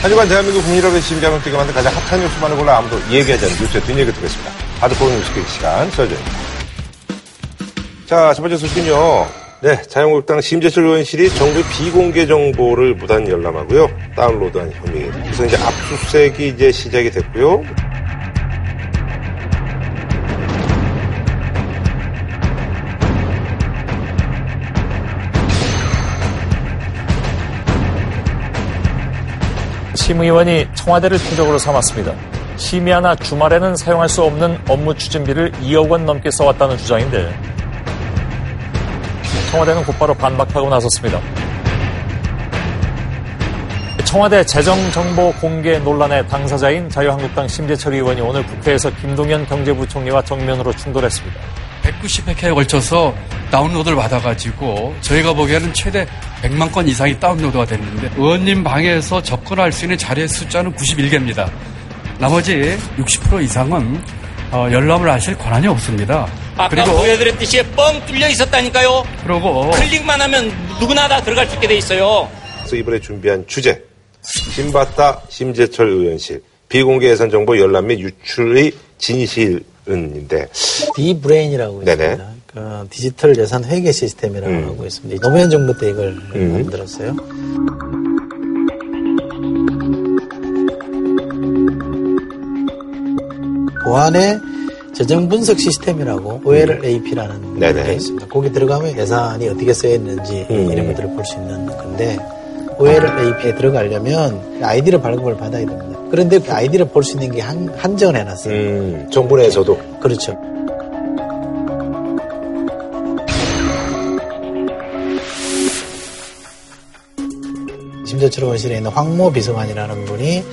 한 주간 대한민국 국민이라고 심장을 뛰게 만든 가장 핫한 뉴스만을 골라 아무도 얘기하지 않는 뉴스의 뒷얘기 듣겠습니다. 하드코어 뉴스 기 시간 설정입니다. 자, 첫 번째 소식은요. 네, 자유한국당 심재철 의원실이 정부 비공개 정보를 무단 열람하고요. 다운로드한 혐의. 그래서 이제 압수수색이 이제 시작이 됐고요. 심 의원이 청와대를 표적으로 삼았습니다. 심의 하나 주말에는 사용할 수 없는 업무 추진비를 2억 원 넘게 써왔다는 주장인데 청와대는 곧바로 반박하고 나섰습니다. 청와대 재정정보 공개 논란의 당사자인 자유한국당 심재철 의원이 오늘 국회에서 김동연 경제부총리와 정면으로 충돌했습니다. 190회에 걸쳐서 다운로드를 받아가지고 저희가 보기에는 최대 100만 건 이상이 다운로드가 됐는데 의원님 방에서 접근할 수 있는 자리의 숫자는 91개입니다. 나머지 60% 이상은 어, 열람을 하실 권한이 없습니다. 아까 그리고 보여드렸듯이 뻥 뚫려 있었다니까요. 그리고 클릭만 하면 누구나 다 들어갈 수 있게 돼 있어요. 그래서 이번에 준비한 주제 심봤다 심재철 의원실 비공개 예산 정보 열람 및 유출의 진실은인데 디브레인이라고 네네. 있습니다. 그 디지털 예산 회계 시스템이라고 음. 하고 있습니다. 노무현 정부 때 이걸 음. 만들었어요. 그 안에 재정 분석 시스템이라고 OLAP라는 네네. 게 있습니다. 거기 들어가면 예산이 어떻게 쓰였는지 음. 이런 것들을 볼 수 있는 건데 OLAP에 들어가려면 아이디를 발급을 받아야 됩니다. 그런데 그 아이디를 볼 수 있는 게 한, 한정을 해놨어요. 음, 정부 내에서도 그렇죠. 의원실에 있는 황모 비서관이라는 분이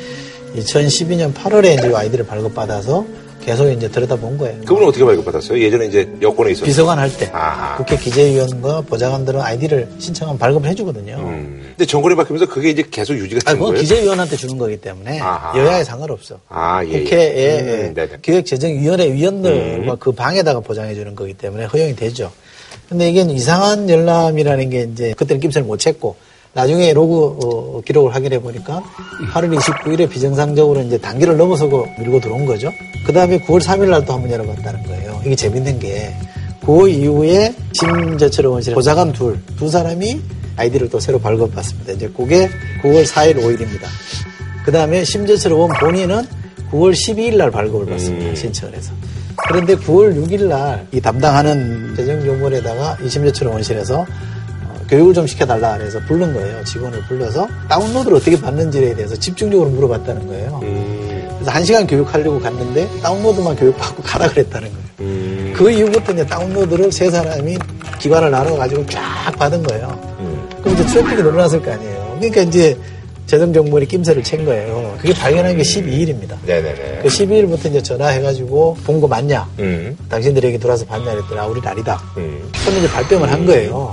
2012년 8월에 이제 아이디를 발급받아서 계속 이제 들여다본 거예요. 그분은 어떻게 발급받았어요? 예전에 이제 여권에 있었어요. 비서관 할 때 아하. 국회 기재위원과 보좌관들은 아이디를 신청하면 발급을 해주거든요. 음. 근데 정권이 바뀌면서 그게 이제 계속 유지가 그건 거예요? 기재위원한테 주는 거기 때문에 아하. 여야에 상관없어. 아, 예. 예. 국회의 음, 네네. 기획재정위원회 위원들과 음. 그 방에다가 보장해 주는 거기 때문에 허용이 되죠. 근데 이게 이상한 열람이라는 게 이제 그때는 낌새를 못 챘고 나중에 로그 어, 기록을 확인해 보니까 8월 29일에 비정상적으로 이제 단계를 넘어서고 밀고 들어온 거죠. 그 다음에 9월 3일 날 또 한 번 열어봤다는 거예요. 이게 재밌는 게그 이후에 심재철 의원실에 보좌관 둘, 두 사람이 아이디를 또 새로 발급받습니다. 이제 그게 9월 4일, 5일입니다. 그 다음에 심재철 의원 본인은 9월 12일 날 발급을 받습니다. 음. 신청을 해서. 그런데 9월 6일 날 이 담당하는 재정조문에다가 이 심재철 의원실에서 어, 교육을 좀 시켜달라 그래서 부른 거예요. 직원을 불러서 다운로드를 어떻게 받는지에 대해서 집중적으로 물어봤다는 거예요. 음, 그래서 한 시간 교육하려고 갔는데 다운로드만 교육받고 가라 그랬다는 거예요. 음, 그 이후부터 이제 다운로드를 세 사람이 기관을 나눠가지고 쫙 받은 거예요. 음. 그럼 이제 트래픽이 늘어났을 거 아니에요. 그러니까 이제 재정정보원이 낌새를 챈 거예요. 그게 발견한 게 12일입니다. 네네네. 그 12일부터 이제 전화해가지고 본 거 맞냐? 음, 당신들에게 들어와서 봤냐? 그랬더니 아, 우리는 아니다. 음. 그러면 이제 발뺌을 한 거예요.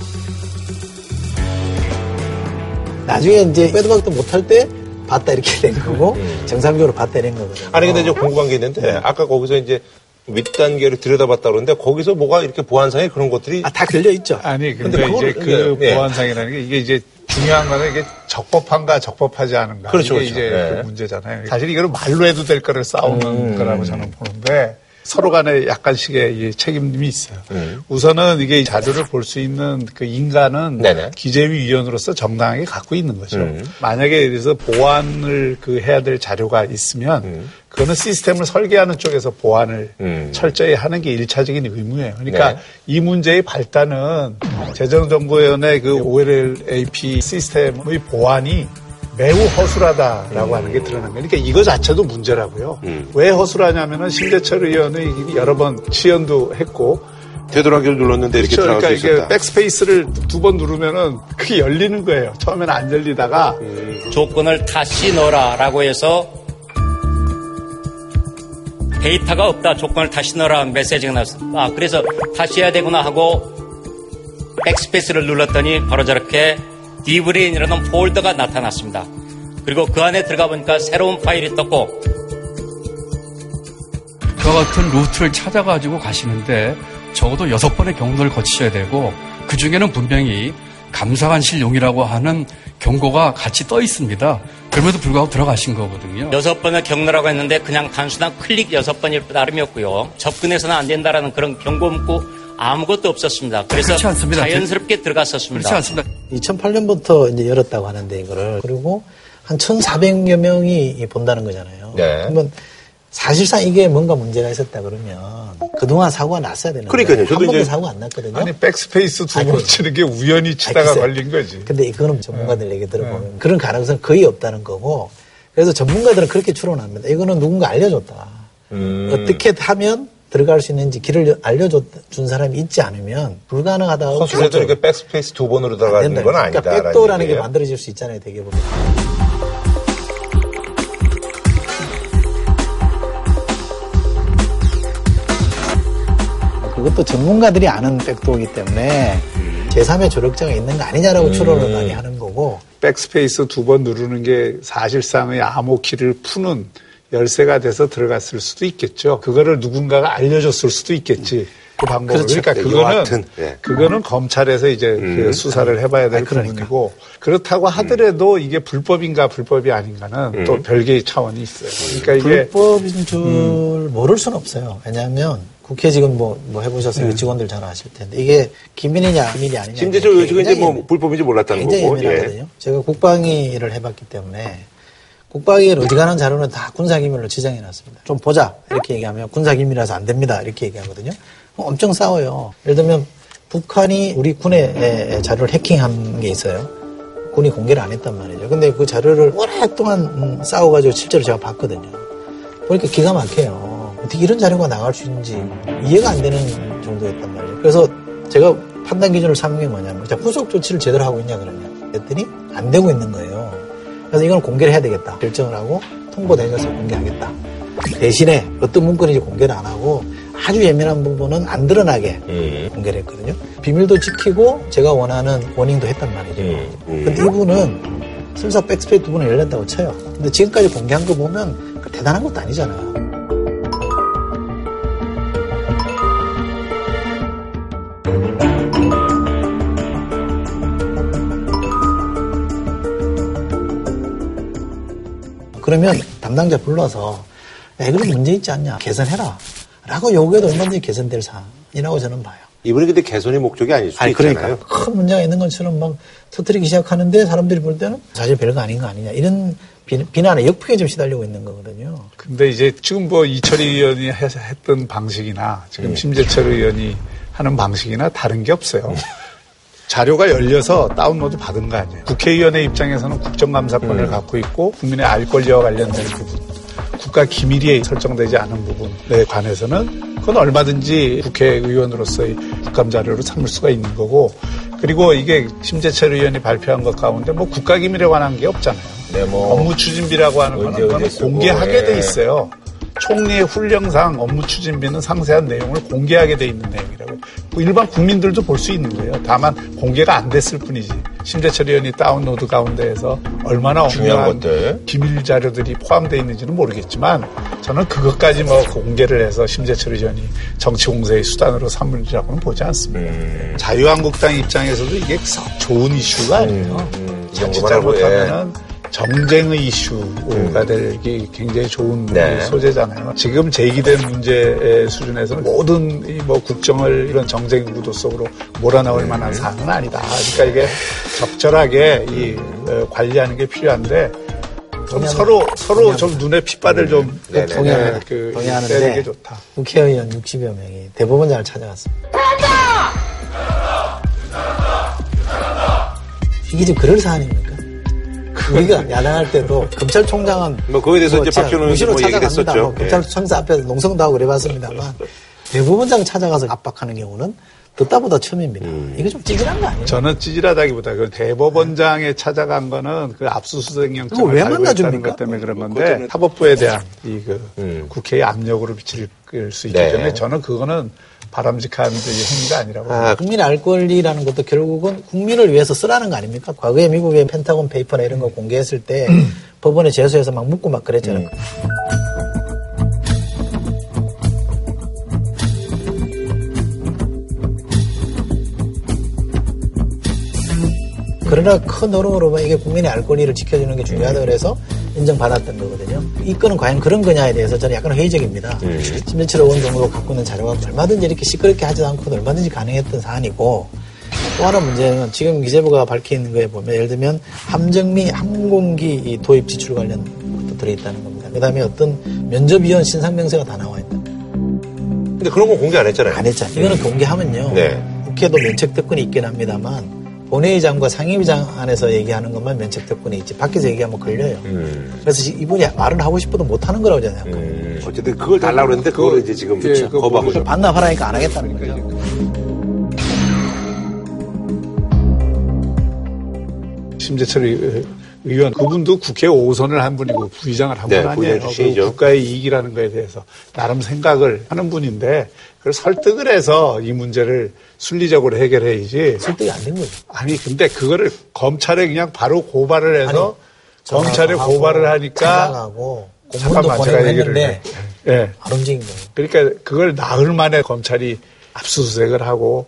나중에 이제 빼도 박도 못할 때 봤다 이렇게 된 거고 정상적으로 봤다 이런 거거든요. 아니, 근데 이제 궁금한 게 있는데, 아까 거기서 이제 윗단계를 들여다봤다 그러는데, 거기서 뭐가 이렇게 보안상에 그런 것들이. 아, 다 걸려 있죠. 아니 근데, 근데 이제 그 예. 보안상이라는 게 이게 이제 중요한 거는 이게 적법한가 적법하지 않은가 그렇죠, 이게 그렇죠. 이제 예. 그 문제잖아요. 사실 이거는 말로 해도 될 거를 싸우는 음. 거라고 저는 보는데 서로 간에 약간씩의 이 책임이 있어요. 음. 우선은 이게 이 자료를 볼 수 있는 그 인간은 네네. 기재위 위원으로서 정당하게 갖고 있는 거죠. 음. 만약에 그래서 보안을 그 해야 될 자료가 있으면 음. 그거는 시스템을 설계하는 쪽에서 보안을 음. 철저히 하는 게 일차적인 의무예요. 그러니까 네. 이 문제의 발단은 재정정보위원회 그 OLAP 시스템의 보안이 매우 허술하다라고 하는 게 드러난 거예요. 그러니까 이거 자체도 문제라고요. 음. 왜 허술하냐면은 심재철 의원이 여러 번 시연도 했고 되돌아가기를 눌렀는데 이렇게 그렇죠. 들어갈 그러니까 수 이게 있었다. backspace를 두 번 누르면은 그게 열리는 거예요. 처음에는 안 열리다가 조건을 다시 넣어라라고 해서 데이터가 없다. 조건을 다시 넣어라 메시지가 나왔어. 아, 그래서 다시 해야 되구나 하고 backspace를 눌렀더니 바로 저렇게 디브레인이라는 폴더가 나타났습니다. 그리고 그 안에 들어가 보니까 새로운 파일이 떴고 그와 같은 루트를 찾아가지고 가시는데 적어도 여섯 번의 경로를 거치셔야 되고 그 중에는 분명히 감사관실용이라고 하는 경고가 같이 떠 있습니다. 그럼에도 불구하고 들어가신 거거든요. 여섯 번을 경로라고 했는데 그냥 단순한 클릭 여섯 번일 따름이었고요. 접근해서는 안 된다라는 그런 경고 문구 아무것도 없었습니다. 그래서. 자연스럽게 들어갔었습니다. 그렇지 않습니다. 2008년부터 이제 열었다고 하는데 이거를 그리고 한 1,400여 명이 본다는 거잖아요. 네. 그러면 사실상 이게 뭔가 문제가 있었다 그러면 그동안 사고가 났어야 되는데 그러니까요. 저도 한 번도 이제- 사고가 안 났거든요. 아니 백스페이스 두번 그- 치는 게 우연히 치다가 글쎄. 걸린 거지. 근데 이거는 전문가들 얘기 들어보면 그런 가능성은 거의 없다는 거고 그래서 전문가들은 그렇게 추론합니다. 이거는 누군가 알려줬다. 음. 어떻게 하면 들어갈 수 있는지 길을 알려준 사람이 있지 않으면 불가능하다고 허술해도 이렇게 백스페이스 두 번으로 들어가는 된다. 건 아니다. 그러니까 backdoor라는 게 만들어질 수 있잖아요, 되게 보면. 그것도 전문가들이 아는 backdoor이기 때문에 제3의 조력자가 있는 거 아니냐라고 추론을 많이 하는 거고 백스페이스 두 번 누르는 게 사실상의 암호키를 푸는 열쇠가 돼서 들어갔을 수도 있겠죠. 그거를 누군가가 알려줬을 수도 있겠지. 그 방법을. 그렇죠. 그러니까 네, 그거는 예. 그거는 검찰에서 이제 그 수사를 해봐야 될 아니, 그러니까. 부분이고 그렇다고 하더라도 이게 불법인가 불법이 아닌가는 또 별개의 차원이 있어요. 그러니까 이게 불법인 줄 모를 수는 없어요. 왜냐하면 국회 지금 뭐, 뭐 해보셨으니까 직원들 잘 아실 텐데 이게 기밀이냐 비밀이 아니냐 심재철 의원이 이제 뭐 굉장히 불법인지 몰랐다는 굉장히 거고. 예. 예민하거든요. 제가 국방위를 해봤기 때문에 국방위를 어지간한 자료는 다 군사기밀로 지정해놨습니다. 좀 보자 이렇게 얘기하면 군사기밀이라서 안 됩니다 이렇게 얘기하거든요. 그럼 엄청 싸워요. 예를 들면 북한이 우리 군의 자료를 해킹한 게 있어요. 군이 공개를 안 했단 말이죠. 근데 그 자료를 오랫동안 음, 싸워가지고 실제로 제가 봤거든요. 보니까 기가 막혀요. 어떻게 이런 자료가 나갈 수 있는지 이해가 안 되는 정도였단 말이에요. 그래서 제가 판단 기준을 삼은 게 뭐냐면 자, 후속 조치를 제대로 하고 있냐 그러면 그랬더니 안 되고 있는 거예요. 그래서 이건 공개를 해야 되겠다 결정을 하고 통보되면서 공개하겠다. 대신에 어떤 문건인지 공개를 안 하고 아주 예민한 부분은 안 드러나게 음. 공개를 했거든요. 비밀도 지키고 제가 원하는 워닝도 했단 말이죠. 음, 음. 근데 이분은 순서 백스페이스 두 번을 열렸다고 쳐요. 근데 지금까지 공개한 거 보면 그 대단한 것도 아니잖아요. 그러면 담당자 불러서 야, 이거 문제 있지 않냐 개선해라 라고 요구해도 얼마든지 개선될 사안이라고 저는 봐요. 이분이 근데 개선이 목적이 아닐 수도 아니 있잖아요. 그러니까 큰 문제가 있는 것처럼 막 터뜨리기 시작하는데 사람들이 볼 때는 사실 별거 아닌 거 아니냐 이런 비, 비난에 역풍에 좀 시달리고 있는 거거든요. 근데 이제 지금 뭐 이철희 의원이 해- 했던 방식이나 지금 네. 심재철 의원이 하는 방식이나 다른 게 없어요. 자료가 열려서 다운로드 받은 거 아니에요. 국회의원의 입장에서는 국정감사권을 갖고 있고 국민의 알 권리와 관련된 부분, 국가 기밀이 설정되지 않은 부분에 관해서는 그건 얼마든지 국회의원으로서의 국감 자료로 삼을 수가 있는 거고 그리고 이게 심재철 의원이 발표한 것 가운데 뭐 국가 기밀에 관한 게 없잖아요. 네, 뭐 업무 추진비라고 하는 거는 공개하게 예. 돼 있어요. 총리의 훈령상 업무 추진비는 상세한 내용을 공개하게 돼 있는 내용이라고. 뭐 일반 국민들도 볼 수 있는 거예요. 다만 공개가 안 됐을 뿐이지. 심재철 의원이 다운로드 가운데에서 얼마나 중요한. 기밀 자료들이 포함되어 있는지는 모르겠지만 저는 그것까지 뭐 공개를 해서 심재철 의원이 정치 공세의 수단으로 삼으리라고는 보지 않습니다. 음. 자유한국당 입장에서도 이게 썩 좋은 이슈가 아니에요. 음, 이 자칫 하고, 예. 정쟁의 이슈가 되기 굉장히 좋은 네. 소재잖아요. 지금 제기된 문제의 수준에서는 모든 이뭐 국정을 이런 정쟁 구도 속으로 몰아넣을 만한 사안은 아니다. 그러니까 이게 적절하게 이 어, 관리하는 게 필요한데 좀 서로 서로 좀 눈에 핏바늘 좀 네네. 네, 동의합니다. 그 동의하는데 게 좋다. 국회의원 60여 명이 대법원장을 찾아갔습니다. 이게 지금 그럴 사안입니까? 우리가 야당할 때도 검찰총장은 뭐 거기에 대해서 이제 진짜 박현우 무시로 뭐 찾아갑니다. 했었죠. 뭐 검찰청사 앞에서 농성도 하고 그래봤습니다만 대법원장 찾아가서 압박하는 경우는 듣다 보다 처음입니다. 음. 이거 좀 찌질한 거 아니에요? 저는 찌질하다기보다 그 대법원장에 찾아간 거는 그 압수수색 영장을 왜 발부했다는 만나줍니까? 것 때문에 그런 그거는- 건데 사법부에 대한 이그 음. 국회의 압력으로 비칠 수 있기 네. 때문에 저는 그거는 바람직한 이 행위가 아니라고 아, 국민의 알 권리라는 것도 결국은 국민을 위해서 쓰라는 거 아닙니까? 과거에 미국의 펜타곤 페이퍼나 이런 거 공개했을 때 법원에 제소해서 막 묻고 막 그랬잖아요. 그러나 큰 흐름으로 보면 이게 국민의 알 권리를 지켜주는 게 중요하다 그래서 인정받았던 거거든요. 이 건은 과연 그런 거냐에 대해서 저는 약간 회의적입니다. 심재철 의원 정도 갖고 있는 자료가 얼마든지 이렇게 시끄럽게 하지도 않고 얼마든지 가능했던 사안이고 또 하나 문제는 지금 기재부가 밝힌 거에 보면 예를 들면 함정미 항공기 이 도입 지출 관련 것도 들어있다는 겁니다. 그 다음에 어떤 면접위원 신상명세가 다 나와 있다. 근데 그런 건 공개 안 했잖아요. 안 했잖아요. 이거는 공개하면요. 네. 국회도 면책 특권이 있긴 합니다만 본회의장과 상임위장 안에서 얘기하는 것만 면책특권이 있지 밖에서 얘기하면 걸려요. 음. 그래서 이분이 말을 하고 싶어도 못하는 거라고 저는 생각해요. 음. 어쨌든 그걸 달라고 그랬는데 그거를 이제 지금 예, 거부하고 있죠. 반납하라니까 안 하겠다는 거죠. 심재철 의- 의원 그분도 국회 5선을 한 분이고 부의장을 한분 네, 아니에요. 그 국가의 이익이라는 거에 대해서 나름 생각을 하는 분인데 그걸 설득을 해서 이 문제를 순리적으로 해결해야지. 설득이 안 된 거죠. 아니 근데 그거를 검찰에 그냥 바로 고발을 해서 아니, 검찰에 고발을 하니까 잠깐만 제가 얘기를. 예. 안 움직인 거예요. 그러니까 그걸 나흘 만에 검찰이 압수수색을 하고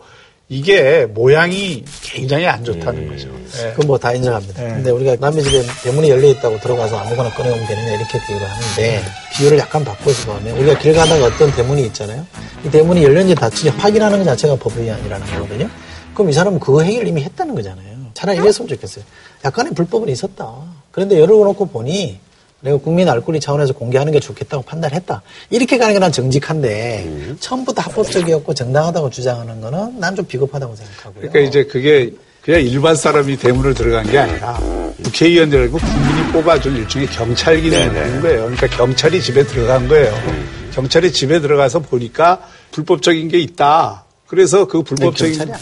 이게 모양이 굉장히 안 좋다는 거죠. 예. 그건 뭐 다 인정합니다. 네. 근데 우리가 남의 집에 대문이 열려 있다고 들어가서 아무거나 꺼내오면 되느냐 이렇게 비유를 하는데 비유를 약간 바꿔서 보면 우리가 길 가다가 어떤 대문이 있잖아요. 이 대문이 열렸는지 닫힌지 확인하는 것 자체가 법위반이라는 거거든요. 그럼 이 사람은 그 행위를 이미 했다는 거잖아요. 차라리 이랬으면 좋겠어요. 약간의 불법은 있었다. 그런데 열어놓고 보니 내가 국민 알 권리 차원에서 공개하는 게 좋겠다고 판단했다. 이렇게 가는 게 난 정직한데 처음부터 합법적이었고 정당하다고 주장하는 거는 난 좀 비겁하다고 생각하고요. 그러니까 이제 그게 그냥 일반 사람이 대문을 들어간 게 아니라 국회의원들이고 국민이 뽑아준 일종의 경찰 기능을 하는 거예요. 그러니까 경찰이 집에 들어간 거예요. 경찰이 집에 들어가서 보니까 불법적인 게 있다. 그래서 그 불법적인 경찰이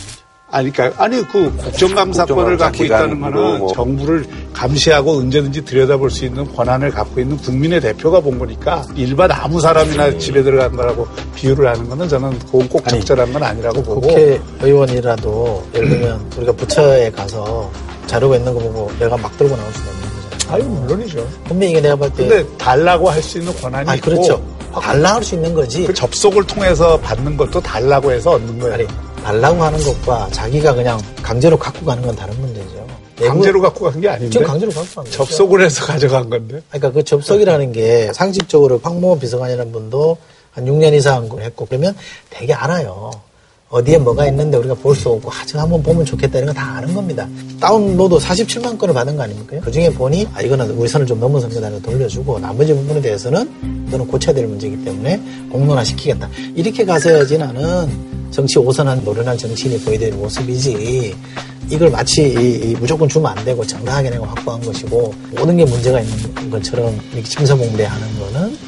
아니죠. 아니, 그러니까, 아니, 그 국정감사권을 국정감사 갖고 있다는 거는 뭐. 정부를 감시하고 언제든지 들여다볼 수 있는 권한을 갖고 있는 국민의 대표가 본 거니까 일반 아무 사람이나 집에 들어간 거라고 비유를 하는 거는 저는 그건 꼭 아니, 적절한 건 아니라고 보고. 국회의원이라도 예를 들면 우리가 부처에 가서 자료가 있는 거 보고 내가 막 들고 나올 수는 없는 거잖아요. 아유, 물론이죠. 분명히 이게 내가 볼 때. 근데 달라고 할 수 있는 권한이 아니, 있고 그렇죠. 달라 할 수 있는 거지. 그 접속을 통해서 받는 것도 달라고 해서 얻는 거예요. 아니, 달라고 하는 것과 자기가 그냥 강제로 갖고 가는 건 다른 문제죠. 강제로 갖고 간 게 아닌데. 지금 강제로 갖고 간 거죠. 접속을 해서 가져간 건데. 그러니까 그 접속이라는 게 상식적으로 황모원 비서관이라는 분도 한 6년 이상 했고 그러면 되게 알아요. 어디에 뭐가 있는데 우리가 볼 수 없고 아, 저 한번 보면 좋겠다 이런 거 다 아는 겁니다. 다운로드 47만 건을 받은 거 아닙니까? 그 중에 보니 아, 이거는 우리 선을 좀 넘어선 거다 돌려주고 나머지 부분에 대해서는 이거는 고쳐야 될 문제이기 때문에 공론화 시키겠다. 이렇게 가서야지 나는 정치 오선한 노련한 정치인이 보여야 될 모습이지 이걸 마치 이- 이 무조건 주면 안 되고 정당하게 내가 확보한 것이고 모든 게 문제가 있는 것처럼 이렇게 침사봉대하는 거는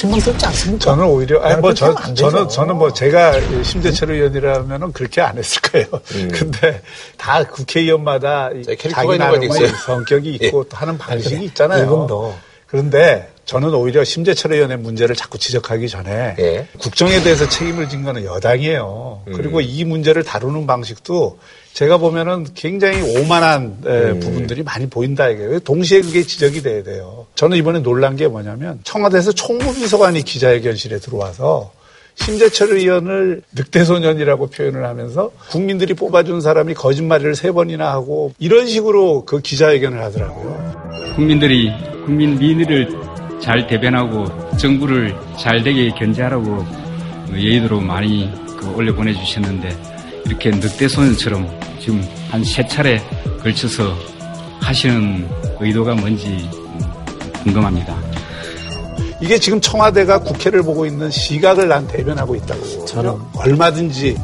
실망스럽지 않습니까? 저는 오히려, 아니, 나는 뭐, 저. 저는, 저는 뭐, 제가 심재철 의원이라면은 그렇게 안 했을 거예요. 근데 다 국회의원마다 자, 자기 나름의. 성격이 있고 또 하는 방식이 있잖아요. 이분도. 그런데 저는 오히려 심재철 의원의 문제를 자꾸 지적하기 전에 예. 국정에 대해서 책임을 진 거는 여당이에요. 그리고 이 문제를 다루는 방식도 제가 보면은 굉장히 오만한 에, 부분들이 많이 보인다 이게 동시에 그게 지적이 돼야 돼요. 저는 이번에 놀란 게 뭐냐면 청와대에서 총무비서관이 기자회견실에 들어와서 심재철 의원을 늑대소년이라고 표현을 하면서 국민들이 뽑아준 사람이 거짓말을 세 번이나 하고 이런 식으로 그 기자회견을 하더라고요. 국민들이 국민 민의를 잘 대변하고 정부를 잘 되게 견제하라고 예의대로 많이 그 올려 보내주셨는데 이렇게 늑대 소년처럼 지금 한 세 차례 걸쳐서 하시는 의도가 뭔지 궁금합니다. 이게 지금 청와대가 국회를 보고 있는 시각을 난 대변하고 있다고. 저는 얼마든지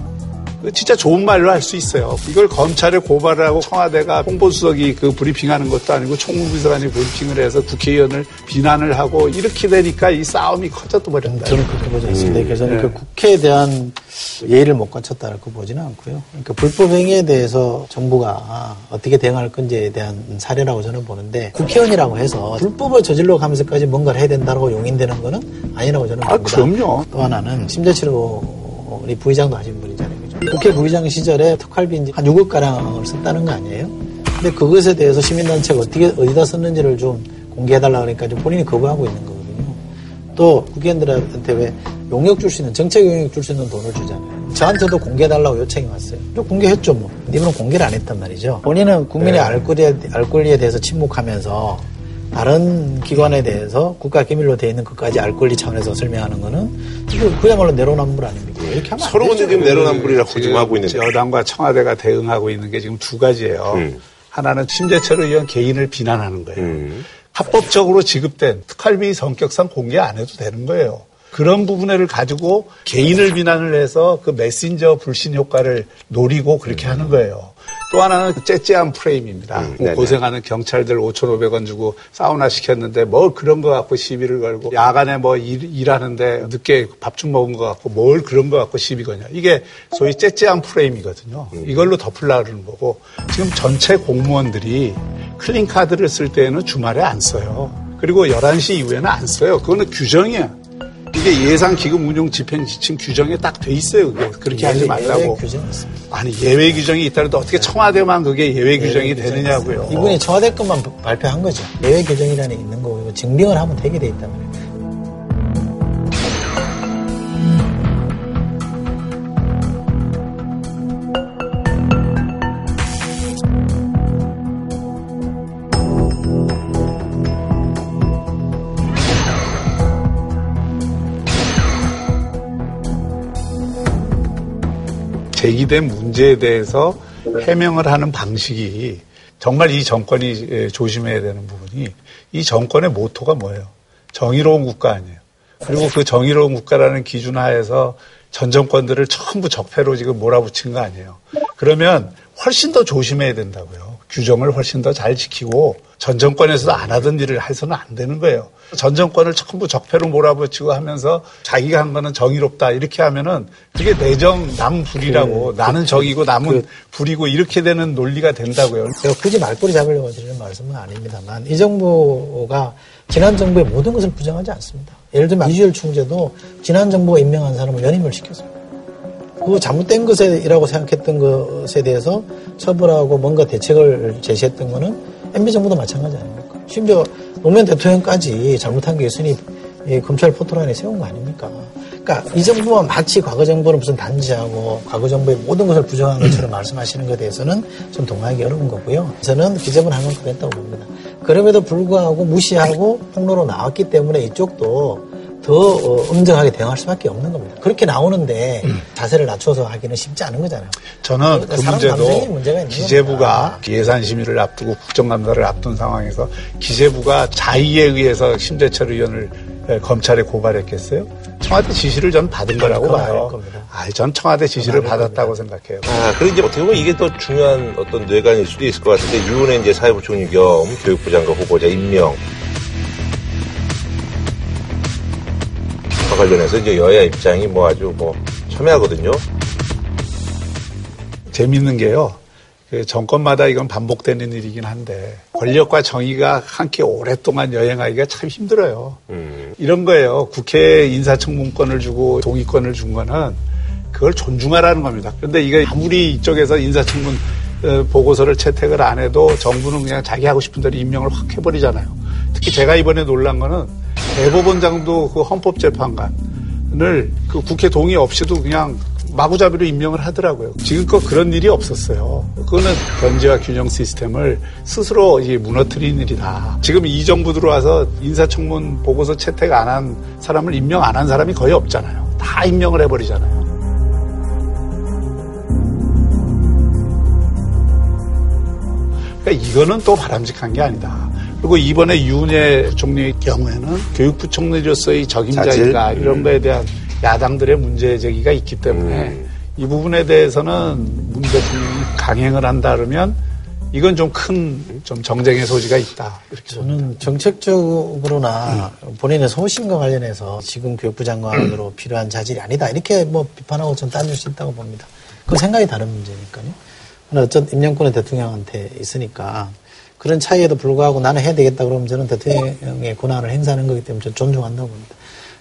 진짜 좋은 말로 할 수 있어요. 이걸 검찰에 고발을 하고 청와대가 홍보수석이 그 브리핑하는 것도 아니고 총무비서관이 브리핑을 해서 국회의원을 비난을 하고 이렇게 되니까 이 싸움이 커져도 버린다. 저는 그렇게 보지 않습니다. 그래서 저는 그 국회에 대한 예의를 못 갖췄다고 보지는 않고요. 그러니까 불법 행위에 대해서 정부가 어떻게 대응할 건지에 대한 사례라고 저는 보는데 국회의원이라고 해서 불법을 저질러 가면서까지 뭔가를 해야 된다고 용인되는 거는 아니라고 저는 아, 봅니다. 그럼요. 또 하나는 심재철 우리 부의장도 하신 분이잖아요. 국회 부의장 시절에 특활비 한 6억 가량을 썼다는 거 아니에요? 근데 그것에 대해서 시민단체가 어떻게 어디다 썼는지를 좀 공개해달라 그러니까 좀 본인이 거부하고 있는 거거든요. 또 국회의원들한테 왜 용역 줄 수 있는 정책 용역 줄 수 있는 돈을 주잖아요. 저한테도 공개해달라고 요청이 왔어요. 또 공개했죠 뭐. 이분은 공개를 안 했단 말이죠. 본인은 국민의 알, 권리에, 알 권리에 대해서 침묵하면서 다른 기관에 대해서 국가 기밀로 되어 있는 것까지 알 권리 차원에서 설명하는 거는 이거 그야말로 내로남불 아닙니까? 이렇게 하면 안 서로가 되죠. 지금 내로남불이라고 지금 하고 있는데. 여당과 청와대가 대응하고 있는 게 지금 두 가지예요. 음. 하나는 심재철 의원 개인을 비난하는 거예요. 음. 합법적으로 지급된 특활비 성격상 공개 안 해도 되는 거예요. 그런 부분을 가지고 개인을 비난을 해서 그 메신저 불신 효과를 노리고 그렇게 하는 거예요. 또 하나는 째째한 프레임입니다. 음, 뭐. 고생하는 경찰들 5,500원 주고 사우나 시켰는데 뭘 그런 거 갖고 시비를 걸고 야간에 뭐 일, 하는데 늦게 밥좀 먹은 거 갖고 뭘 그런 거 갖고 시비 거냐. 이게 소위 째째한 프레임이거든요. 이걸로 덮으려고 그러는 거고 지금 전체 공무원들이 클린 카드를 쓸 때에는 주말에 안 써요. 그리고 11시 이후에는 안 써요. 그거는 규정이야. 이게 예상 기금 운용 집행 지침 규정에 딱 돼 있어요. 그게 그렇게 하지 말라고. 규정이 있습니다. 아니 예외 규정이 있다는데 어떻게 청와대만 그게 예외 규정이 되느냐고요. 이분이 청와대 것만 발표한 거죠. 예외 규정이라는 게 있는 거고 증빙을 하면 되게 돼 있단 말이에요. 제기된 문제에 대해서 해명을 하는 방식이 정말 이 정권이 예, 조심해야 되는 부분이 이 정권의 모토가 뭐예요? 정의로운 국가 아니에요. 그리고 그 정의로운 국가라는 기준 하에서 전 정권들을 전부 적폐로 지금 몰아붙인 거 아니에요. 그러면 훨씬 더 조심해야 된다고요. 규정을 훨씬 더 잘 지키고 전 정권에서도 안 하던 일을 해서는 안 되는 거예요. 전 정권을 전부 적폐로 몰아붙이고 하면서 자기가 한 거는 정의롭다 이렇게 하면은 그게 내정 남불이라고 나는 정이고 남은 불이고 이렇게 되는 논리가 된다고요. 제가 굳이 말꼬리 잡으려고 드리는 말씀은 아닙니다만 이 정부가 지난 정부의 모든 것을 부정하지 않습니다. 예를 들면 이주열 총재도 지난 정부가 임명한 사람을 연임을 시켰습니다. 그 잘못된 것이라고 생각했던 것에 대해서 처벌하고 뭔가 대책을 제시했던 거는 MB 정부도 마찬가지 아닙니까? 심지어 노무현 대통령까지 잘못한 게 있으니 이 검찰 포토라인에 세운 거 아닙니까? 그러니까 이 정부와 마치 과거 정부는 무슨 단지하고 과거 정부의 모든 것을 부정한 것처럼 말씀하시는 것에 대해서는 좀 동의하기 어려운 거고요. 저는 기재문 한건 그랬다고 봅니다. 그럼에도 불구하고 무시하고 폭로로 나왔기 때문에 이쪽도 더 어, 엄정하게 대응할 수밖에 없는 겁니다. 그렇게 나오는데 자세를 낮춰서 하기는 쉽지 않은 거잖아요. 저는 그 그러니까 감정에 문제도 문제가 있는 기재부가 예산 심의를 앞두고 국정감사를 앞둔 상황에서 기재부가 자의에 의해서 심재철 의원을 에, 검찰에 고발했겠어요? 청와대 지시를 전 받은 거라고 봐요. 겁니다. 아, 전 청와대 지시를 받았다고 생각해요. 아, 그리고 이제 어떻게 보면 이게 더 중요한 어떤 뇌관일 수도 있을 것 같은데, 유은혜 이제 사회부총리 겸 교육부 장관 후보자 임명. 관련해서 이제 여야 입장이 뭐 아주 뭐 첨예하거든요. 재밌는 게요. 그 정권마다 이건 반복되는 일이긴 한데 권력과 정의가 함께 오랫동안 여행하기가 참 힘들어요. 음. 이런 거예요. 국회 인사청문권을 주고 동의권을 준 거는 그걸 존중하라는 겁니다. 그런데 이게 아무리 이쪽에서 인사청문 어, 보고서를 채택을 안 해도 정부는 그냥 자기 하고 싶은 대로 임명을 확 해버리잖아요. 특히 제가 이번에 놀란 거는 대법원장도 그 헌법재판관을 그 국회 동의 없이도 그냥 마구잡이로 임명을 하더라고요. 지금껏 그런 일이 없었어요. 그거는 견제와 균형 시스템을 스스로 무너뜨린 일이다. 지금 이 정부 들어와서 인사청문 보고서 채택 안 한 사람을 임명 안 한 사람이 거의 없잖아요. 다 임명을 해버리잖아요. 그러니까 이거는 또 바람직한 게 아니다. 그리고 이번에 유은혜 총리의 경우에는 교육부 총리로서의 적임자인가 자질? 이런 거에 대한 야당들의 문제 제기가 있기 때문에 음. 이 부분에 대해서는 문 대통령이 강행을 한다 그러면 이건 좀 큰좀 정쟁의 소지가 있다. 이렇게 봅니다. 저는 정책적으로나 본인의 소신과 관련해서 지금 교육부 장관으로 필요한 자질이 아니다. 이렇게 뭐 비판하고 좀 따질 수 있다고 봅니다. 그 생각이 다른 문제니까요. 그러나 어쨌든 임명권은 대통령한테 있으니까 그런 차이에도 불구하고 나는 해야 되겠다 그러면 저는 대통령의 권한을 행사하는 거기 때문에 저는 존중한다고 봅니다.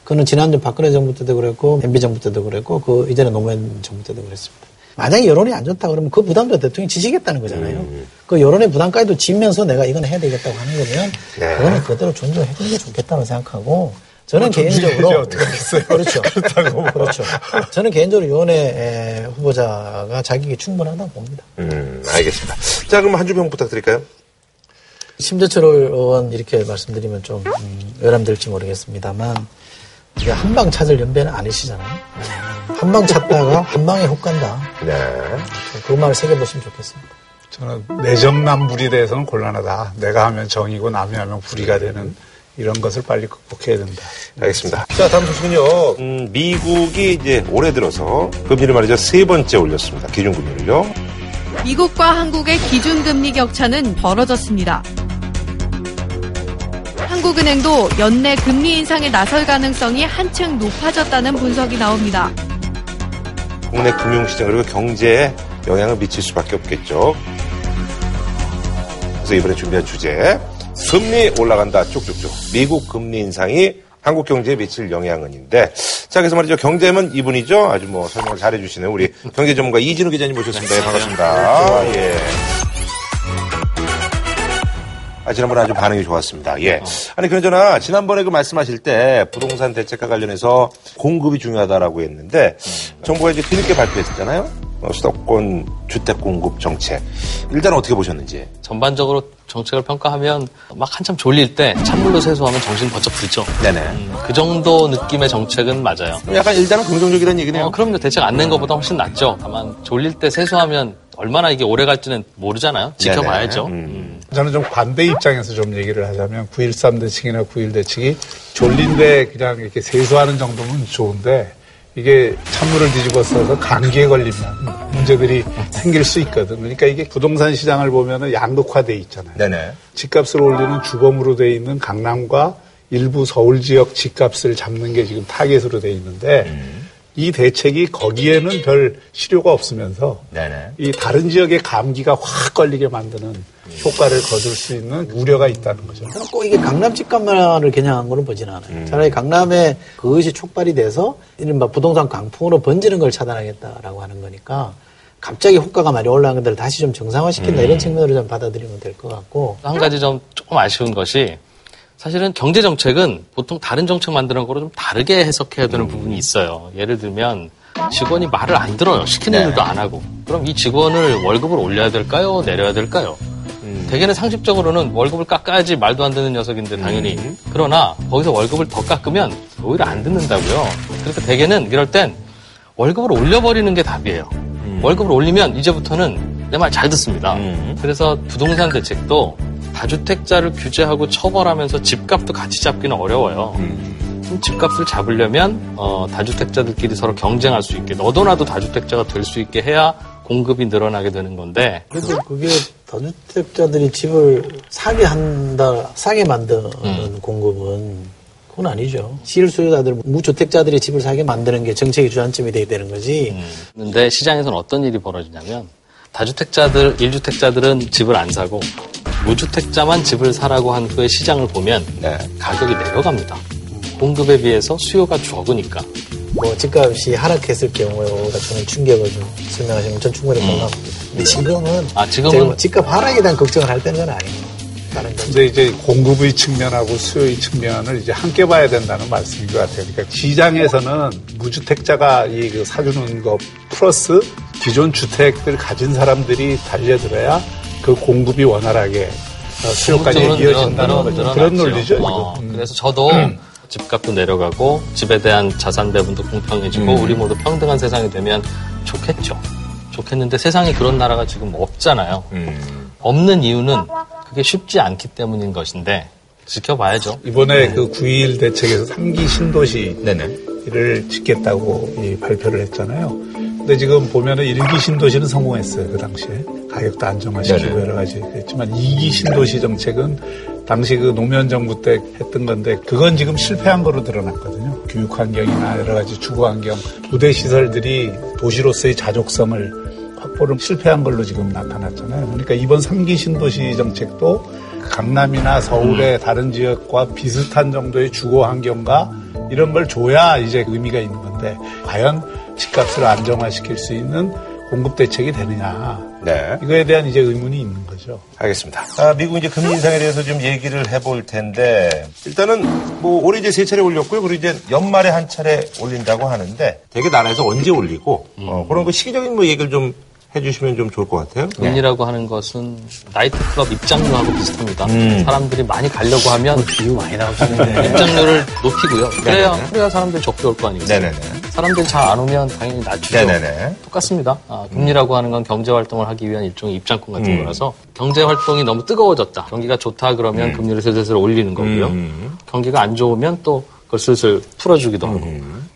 그거는 지난주 박근혜 정부 때도 그랬고 MB 정부 때도 그랬고 그 이전에 노무현 정부 때도 그랬습니다. 만약에 여론이 안 좋다 그러면 그 부담도 대통령이 지시겠다는 거잖아요. 그 여론의 부담까지도 지면서 내가 이건 해야 되겠다고 하는 거면 네. 그거는 그대로 존중해 주는 게 좋겠다고 생각하고 저는 좀 개인적으로 하겠어요? 그렇죠. 그렇다고 뭐. 그렇죠. 저는 개인적으로 이원의 후보자가 자격이 충분하다고 봅니다. 음, 알겠습니다. 자, 그럼 한 주평 부탁드릴까요? 심재철 의원 이렇게 말씀드리면 좀 음, 외람될지 모르겠습니다만 이게 한방 찾을 연배는 아니시잖아요. 한 방 찾다가 한 방에 훅 간다. 네. 그 말을 새겨보시면 좋겠습니다. 저는 내정남불에 대해서는 곤란하다. 내가 하면 정이고 남이 하면 불의가 되는 이런 것을 빨리 극복해야 된다. 알겠습니다. 자, 다음 소식은요. 음, 미국이 이제 올해 들어서 금리를 말이죠. 세 번째 올렸습니다. 기준금리를요. 미국과 한국의 기준금리 격차는 벌어졌습니다. 한국은행도 연내 금리 인상에 나설 가능성이 한층 높아졌다는 분석이 나옵니다. 국내 금융시장 그리고 경제에 영향을 미칠 수밖에 없겠죠. 그래서 이번에 준비한 주제 금리 올라간다. 쭉쭉쭉. 미국 금리 인상이 한국 경제에 미칠 영향은인데. 자 그래서 말이죠. 경제면 이분이죠. 아주 뭐 설명을 잘해주시는 우리 경제 전문가 이진우 기자님 모셨습니다. 예, 반갑습니다. 예. 아, 지난번에 아주 반응이 좋았습니다. 예. 아니, 그나저나, 지난번에 그 말씀하실 때 부동산 대책과 관련해서 공급이 중요하다라고 했는데, 정부가 이제 뒤늦게 발표했잖아요? 어, 수도권 주택 공급 정책. 일단 어떻게 보셨는지. 전반적으로 정책을 평가하면 막 한참 졸릴 때 찬물로 세수하면 정신 번쩍 들죠. 네네. 음, 그 정도 느낌의 정책은 맞아요. 약간 일단은 긍정적이라는 얘기네요. 어, 그럼요. 대책 안 낸 것보다 훨씬 낫죠. 다만 졸릴 때 세수하면 얼마나 이게 오래 갈지는 모르잖아요. 지켜봐야죠. 음. 음. 저는 좀 반대 입장에서 좀 얘기를 하자면 9.13 대책이나 9.1 대책이 졸린데 그냥 이렇게 세수하는 정도면 좋은데 이게 찬물을 뒤집어 써서 감기에 걸리면 문제들이 생길 수 있거든. 그러니까 이게 부동산 시장을 보면은 양극화돼 있잖아요. 네네. 집값을 올리는 주범으로 돼 있는 강남과 일부 서울 지역 집값을 잡는 게 지금 타겟으로 돼 있는데 이 대책이 거기에는 별 실효가 없으면서 네네. 이 다른 지역의 감기가 확 걸리게 만드는 효과를 거둘 수 있는 우려가 있다는 거죠. 저는 꼭 이게 강남 집값만을 겨냥한 거는 보지는 않아요. 음. 차라리 강남에 그것이 촉발이 돼서 이른바 부동산 강풍으로 번지는 걸 차단하겠다라고 하는 거니까 갑자기 호가가 많이 올라간 것들을 다시 좀 정상화시킨다 음. 이런 측면으로 좀 받아들이면 될 것 같고 한 가지 좀 조금 아쉬운 것이 사실은 경제 정책은 보통 다른 정책 만드는 거로 좀 다르게 해석해야 되는 부분이 있어요. 예를 들면 직원이 말을 안 들어요. 시키는 네. 일도 안 하고. 그럼 이 직원을 월급을 올려야 될까요? 내려야 될까요? 대개는 상식적으로는 월급을 깎아야지 말도 안 듣는 녀석인데 당연히. 그러나 거기서 월급을 더 깎으면 오히려 안 듣는다고요. 그러니까 대개는 이럴 땐 월급을 올려버리는 게 답이에요. 월급을 올리면 이제부터는 내 말 잘 듣습니다. 그래서 부동산 대책도 다주택자를 규제하고 처벌하면서 집값도 같이 잡기는 어려워요. 그럼 집값을 잡으려면 어, 다주택자들끼리 서로 경쟁할 수 있게 너도 나도 다주택자가 될 수 있게 해야 공급이 늘어나게 되는 건데 그래도 그게 다주택자들이 집을 사게 한다, 사게 만드는 음. 공급은 그건 아니죠. 실수요자들, 무주택자들이 집을 사게 만드는 게 정책의 주안점이 돼야 되는 거지. 근데 시장에서는 어떤 일이 벌어지냐면 다주택자들, 일주택자들은 집을 안 사고 무주택자만 집을 사라고 한 후에 시장을 보면 네. 가격이 내려갑니다. 공급에 비해서 수요가 적으니까. 뭐 집값이 하락했을 경우가 저는 충격을 좀 설명하시면 전 충분히 공감합니다. 근데 지금은, 아, 지금은- 제가 집값 하락에 대한 걱정을 할 때는 아니에요. 근데 이제 공급의 측면하고 수요의 측면을 이제 함께 봐야 된다는 말씀인 것 같아요. 그러니까 시장에서는 무주택자가 이 그 사주는 거 플러스 기존 주택들 가진 사람들이 달려들어야 그 공급이 원활하게 어, 수요까지 이어진다는 거죠. 그런 논리죠. 어. 음. 그래서 저도 집값도 내려가고 집에 대한 자산 배분도 공평해지고 음. 우리 모두 평등한 세상이 되면 좋겠죠. 좋겠는데 세상에 그런 나라가 지금 없잖아요. 음. 없는 이유는 그게 쉽지 않기 때문인 것인데 지켜봐야죠. 이번에 그9.1 대책에서 3기 신도시 네네. 를 짓겠다고 이 발표를 했잖아요. 근데 지금 보면은 1기 신도시는 성공했어요. 그 당시에. 가격도 안정화시키고. 여러 가지 했지만 2기 신도시 정책은 당시 그 노무현 정부 때 했던 건데 그건 지금 실패한 거로 드러났거든요. 교육 환경이나 여러 가지 주거 환경, 부대 시설들이 도시로서의 자족성을 확보를 실패한 걸로 지금 나타났잖아요. 그러니까 이번 3기 신도시 정책도 강남이나 서울의 다른 지역과 비슷한 정도의 주거 환경과 이런 걸 줘야 이제 의미가 있는 건데 과연 집값을 안정화시킬 수 있는 공급 대책이 되느냐. 네. 이거에 대한 이제 의문이 있는 거죠. 알겠습니다. 아, 미국 이제 금리 인상에 대해서 좀 얘기를 해볼 텐데 일단은 뭐 올해 이제 세 차례 올렸고요. 그리고 이제 연말에 한 차례 올린다고 하는데 되게 나라에서 언제 올리고 어, 그런 거 시기적인 뭐 얘기를 좀 해주시면 좀 좋을 것 같아요. 금리라고 하는 것은 나이트클럽 입장료하고 비슷합니다. 음. 사람들이 많이 가려고 하면 비유 많이 나오시는데. 입장료를 높이고요. 그래야 네네네. 그래야 사람들이 적게 올 거 아니겠어요? 네네네. 사람들이 잘 안 오면 당연히 낮추죠. 네네네. 똑같습니다. 아, 금리라고 하는 건 경제 활동을 하기 위한 일종의 입장권 같은 음. 거라서 경제 활동이 너무 뜨거워졌다. 경기가 좋다 그러면 금리를 슬슬 올리는 거고요. 음. 경기가 안 좋으면 또 그걸 슬슬 풀어주기도 하고.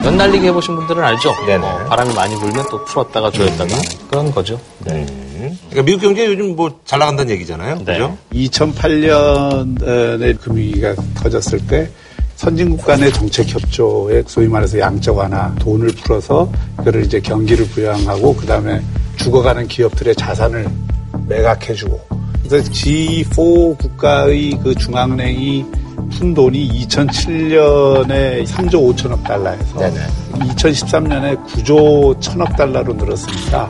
연날리기 해보신 분들은 알죠? 음. 네네. 어, 바람이 많이 불면 또 풀었다가 조였다가 그런 거죠. 네. 음. 그러니까 미국 경제 요즘 뭐 잘 나간다는 얘기잖아요. 네. 그죠? 2008년에 금위기가 터졌을 때 선진국 간의 정책 협조에 소위 말해서 양적 완화 돈을 풀어서 그거를 이제 경기를 부양하고 그 다음에 죽어가는 기업들의 자산을 매각해주고 그래서 G4 국가의 그 중앙은행이 푼 돈이 2007년에 3조 5천억 달러에서 네네. 2013년에 9조 1천억 달러로 늘었습니다.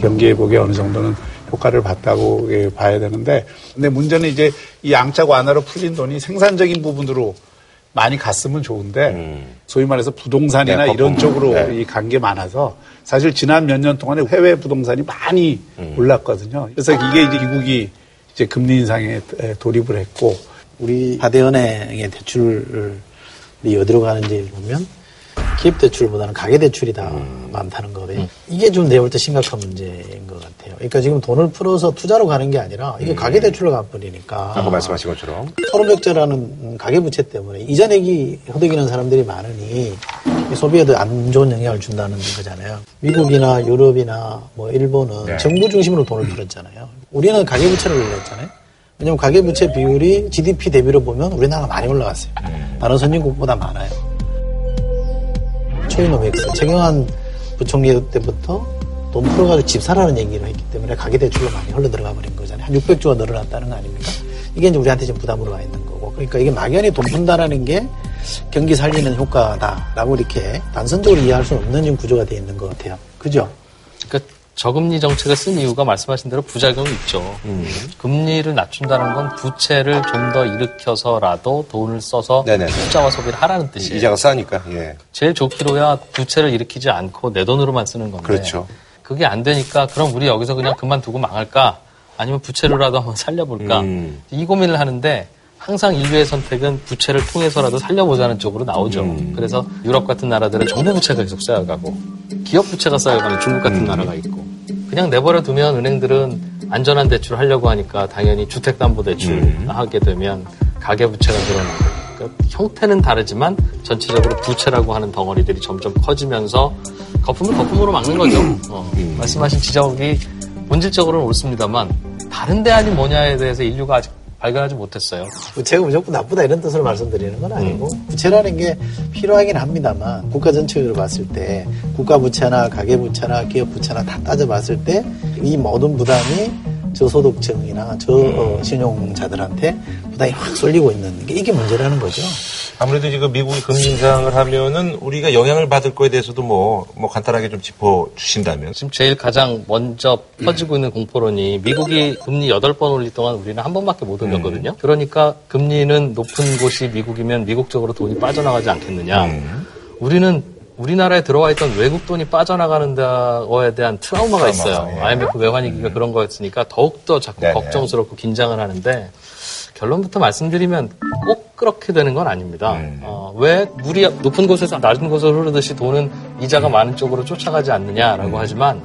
경기 회복에 어느 정도는 효과를 봤다고 예, 봐야 되는데, 근데 문제는 이제 이 양적 완화로 풀린 돈이 생산적인 부분으로 많이 갔으면 좋은데, 소위 말해서 부동산이나 네, 이런. 쪽으로 네. 이간 게 많아서 사실 지난 몇 년 동안에 해외 부동산이 많이 올랐거든요. 그래서 이게 이제 미국이 이제 금리 인상에 에, 돌입을 했고, 우리 하대은행의 대출이 어디로 가는지 보면 기업 대출보다는 가계 대출이 더 많다는 거거든요. 이게 좀 내볼 때 심각한 문제인 것 같아요. 그러니까 지금 돈을 풀어서 투자로 가는 게 아니라 이게 가계 대출로 가버리니까 아까 말씀하신 것처럼. 토론적자라는 가계 부채 때문에 이자 내기 허덕이는 사람들이 많으니 이 소비에도 안 좋은 영향을 준다는 거잖아요. 미국이나 유럽이나 뭐 일본은 네. 정부 중심으로 돈을 풀었잖아요. 우리는 가계 부채를 올렸잖아요. 왜냐하면 가계부채 비율이 GDP 대비로 보면 우리나라가 많이 올라갔어요. 다른 선진국보다 많아요. 초이노맥스 최경환 부총리 때부터 돈 풀어가지고 집 사라는 얘기를 했기 때문에 가계대출로 많이 흘러 들어가 버린 거잖아요. 한 600조가 늘어났다는 거 아닙니까? 이게 이제 우리한테 지금 부담으로 와 있는 거고. 그러니까 이게 막연히 돈 푼다라는 게 경기 살리는 효과다라고 이렇게 단선적으로 이해할 수 없는 지금 구조가 돼 있는 것 같아요. 그죠? 그러니까 저금리 정책을 쓴 이유가 말씀하신 대로 부작용이 있죠. 금리를 낮춘다는 건 부채를 좀 더 일으켜서라도 돈을 써서 네네. 투자와 소비를 하라는 뜻이에요. 이자가 싸니까. 예. 제일 좋기로야 부채를 일으키지 않고 내 돈으로만 쓰는 건데. 그렇죠. 그게 안 되니까 그럼 우리 여기서 그냥 그만두고 망할까? 아니면 부채로라도 한번 살려볼까? 음. 이 고민을 하는데 항상 인류의 선택은 부채를 통해서라도 살려보자는 쪽으로 나오죠. 음. 그래서 유럽 같은 나라들은 정부 부채가 계속 쌓여가고 기업 부채가 쌓여가는 중국 같은 음. 나라가 있고 그냥 내버려 두면 은행들은 안전한 대출을 하려고 하니까 당연히 주택담보대출 음. 하게 되면 가계부채가 늘어나고 그러니까 형태는 다르지만 전체적으로 부채라고 하는 덩어리들이 점점 커지면서 거품을 거품으로 막는 거죠. 어, 말씀하신 지적이 본질적으로는 옳습니다만 다른 대안이 뭐냐에 대해서 인류가 아직 발견하지 못했어요. 부채가 무조건 나쁘다 이런 뜻으로 말씀드리는 건 아니고 부채라는 게 필요하긴 합니다만 국가 전체적으로 봤을 때 국가 부채나 가계 부채나 기업 부채나 다 따져봤을 때 이 모든 부담이 저소득층이나 저신용자들한테 부담이 확 쏠리고 있는 게 이게 문제라는 거죠. 아무래도 지금 미국이 금리 인상을 하면은 우리가 영향을 받을 거에 대해서도 뭐, 뭐 간단하게 좀 짚어 주신다면. 지금 제일 가장 먼저 퍼지고 있는 공포론이 미국이 금리 8번 올릴 동안 우리는 한 번밖에 못 올렸거든요. 그러니까 금리는 높은 곳이 미국이면 미국 쪽으로 돈이 빠져나가지 않겠느냐. 우리는 우리나라에 들어와 있던 외국 돈이 빠져나가는 거에 대한 트라우마가 있어요. 예. IMF 외환위기가 그런 거였으니까 더욱더 자꾸 네네. 걱정스럽고 긴장을 하는데 결론부터 말씀드리면 꼭 그렇게 되는 건 아닙니다. 음. 어, 왜 물이 높은 곳에서 낮은 곳으로 흐르듯이 돈은 이자가 많은 쪽으로 쫓아가지 않느냐라고 하지만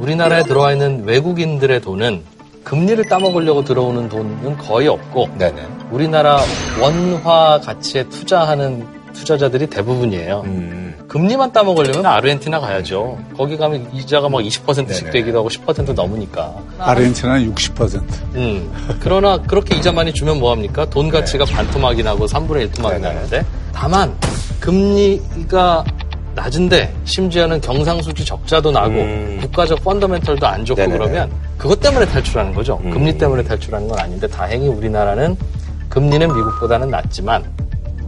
우리나라에 들어와 있는 외국인들의 돈은 금리를 따먹으려고 들어오는 돈은 거의 없고 네네. 우리나라 원화 가치에 투자하는 투자자들이 대부분이에요. 음. 금리만 따먹으려면 아르헨티나 가야죠. 거기 가면 이자가 막 20%씩 네네. 되기도 하고 10% 넘으니까. 아르헨티나는 60%. 음. 그러나 그렇게 이자 많이 주면 뭐합니까? 돈 가치가 반토막이 나고 3분의 1토막이 네네. 나는데 다만 금리가 낮은데 심지어는 경상수지 적자도 나고 음. 국가적 펀더멘털도 안 좋고 네네네. 그러면 그것 때문에 탈출하는 거죠. 음. 금리 때문에 탈출하는 건 아닌데 다행히 우리나라는 금리는 미국보다는 낮지만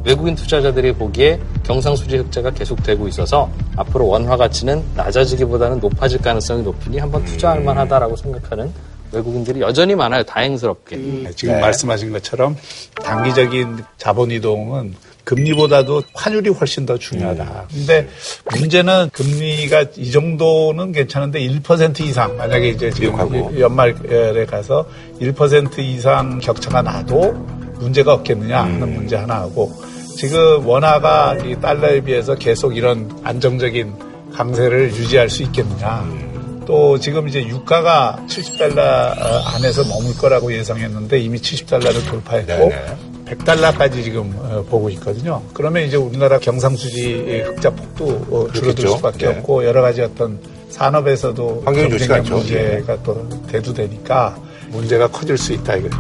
외국인 투자자들이 보기에 경상수지 흑자가 계속되고 있어서 앞으로 원화 가치는 낮아지기보다는 높아질 가능성이 높으니 한번 투자할 만하다라고 생각하는 외국인들이 여전히 많아요. 다행스럽게. 네, 지금 말씀하신 것처럼 단기적인 자본 이동은 금리보다도 환율이 훨씬 더 중요하다. 근데 문제는 금리가 이 정도는 괜찮은데 1% 이상 만약에 이제 지금 미국하고. 연말에 가서 1% 이상 격차가 나도 문제가 없겠느냐 하는 문제 하나하고 지금 원화가 이 달러에 비해서 계속 이런 안정적인 강세를 유지할 수 있겠느냐. 또 지금 이제 유가가 70달러 안에서 머물 거라고 예상했는데 이미 70달러를 돌파했고 네네. 100달러까지 지금 어, 보고 있거든요. 그러면 이제 우리나라 경상수지 흑자 폭도 어, 줄어들 그렇겠죠. 수밖에 네. 없고 여러 가지 어떤 산업에서도. 예. 문제가 또 대두되니까 문제가 커질 수 있다 이거죠.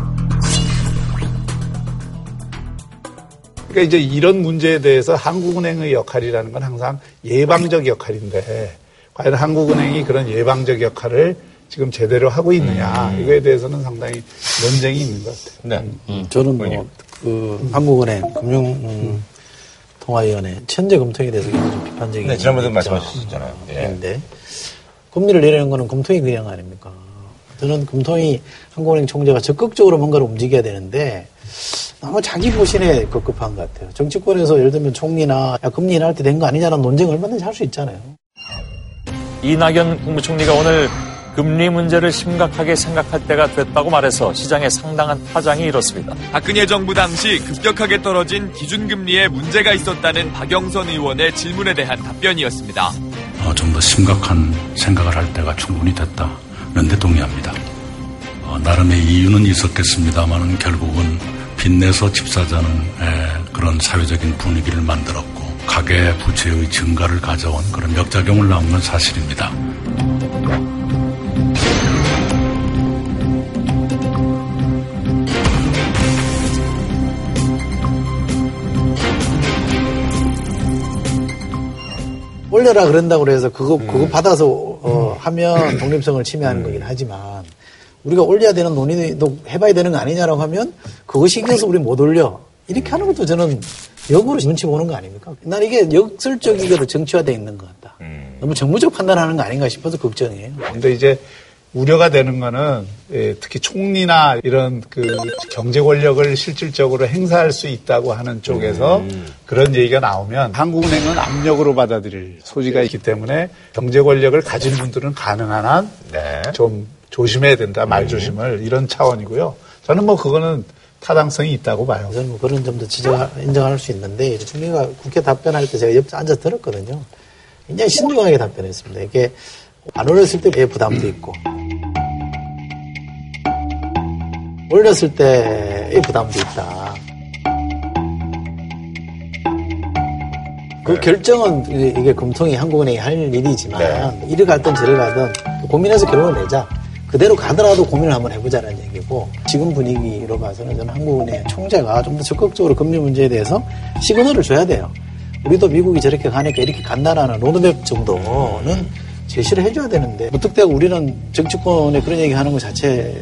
그러니까 이제 이런 문제에 대해서 한국은행의 역할이라는 건 항상 예방적 역할인데 과연 한국은행이 그런 예방적 역할을 지금 제대로 하고 있느냐 이거에 대해서는 상당히 논쟁이 있는 것 같아요. 네. 저는 뭐, 그, 한국은행 금융통화위원회 천재 검토에 대해서 굉장히 좀 비판적인. 네, 지난번에도 입장. 말씀하셨잖아요. 예. 인데 금리를 내리는 거는 금통위 그냥 아닙니까? 저는 금통위 한국은행 총재가 적극적으로 뭔가를 움직여야 되는데 아마 자기 보신에 급급한 것 같아요. 정치권에서 예를 들면 총리나 야, 금리 인하할 때 된 거 아니냐는 논쟁을 얼마든지 할 수 있잖아요. 이낙연 국무총리가 오늘 금리 문제를 심각하게 생각할 때가 됐다고 말해서 시장에 상당한 파장이 일었습니다. 박근혜 정부 당시 급격하게 떨어진 기준금리에 문제가 있었다는 박영선 의원의 질문에 대한 답변이었습니다. 어, 좀더 심각한 생각을 할 때가 충분히 됐다는 데 동의합니다. 어, 나름의 이유는 있었겠습니다만은 결국은 빚내서 집 사자는 에, 그런 사회적인 분위기를 만들었고 가계 부채의 증가를 가져온 그런 역작용을 낳은 건 사실입니다. 올려라 그런다고 그래서 그거 그거 받아서 어, 하면 독립성을 침해하는 거긴 하지만 우리가 올려야 되는 논의도 해봐야 되는 거 아니냐라고 하면 신경 써서 우리 못 올려 이렇게 하는 것도 저는 역으로 눈치 보는 거 아닙니까? 난 이게 역설적이게도 정치화돼 있는 것 같다. 너무 정무적 판단하는 거 아닌가 싶어서 걱정이에요. 근데 이제 우려가 되는 거는 예, 특히 총리나 이런 그 경제 권력을 실질적으로 행사할 수 있다고 하는 쪽에서 그런 얘기가 나오면 한국은행은 압력으로 받아들일 소지가 있기 때문에 경제 권력을 가진 분들은 가능한 한좀 조심해야 된다 말 조심을 이런 차원이고요. 저는 뭐 그거는 타당성이 있다고 봐요. 저는 뭐 그런 점도 지적 인정할 수 있는데 총리가 국회 답변할 때 제가 옆에 앉아 들었거든요. 굉장히 신중하게 답변했습니다. 이게 안 올렸을 때의 부담도 있고 올렸을 때의 부담도 있다. 그 결정은 이게- 금통이 한국은행이 할 일이지만 이리 가든 저리 가든 고민해서 결론을 내자. 그대로 가더라도 고민을 한번 해보자는 얘기고 지금 분위기로 봐서는 저는 한국은행 총재가 좀 더 적극적으로 금리 문제에 대해서 시그널을 줘야 돼요. 우리도 미국이 저렇게 가니까 이렇게 간다라는 로드맵 정도는 제시를 해줘야 되는데 무턱대고 우리는 정치권에 그런 얘기 하는 것 자체에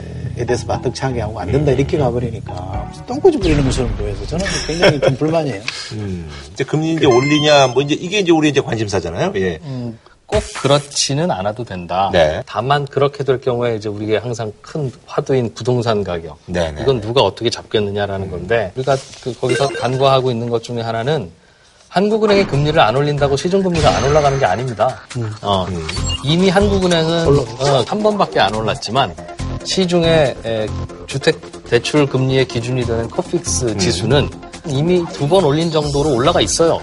대해서 마뜩차게 하고 안 된다 이렇게 가버리니까 똥꼬지 부리는 것처럼 보여서 저는 굉장히 좀 불만이에요. 이제 금리 이제 올리냐, 뭐 이제 이게 이제 우리 이제 관심사잖아요. 예. 꼭 그렇지는 않아도 된다. 네. 다만 그렇게 될 경우에 이제 우리가 항상 큰 화두인 부동산 가격. 네 네. 이건 누가 어떻게 잡겠느냐라는 건데 우리가 그 거기서 간과하고 있는 것 중에 하나는 한국은행이 금리를 안 올린다고 시중금리가 안 올라가는 게 아닙니다. 어, 이미 한국은행은 어, 한 번밖에 안 올랐지만 시중에 에, 주택 대출 금리의 기준이 되는 코픽스 지수는 이미 두 번 올린 정도로 올라가 있어요.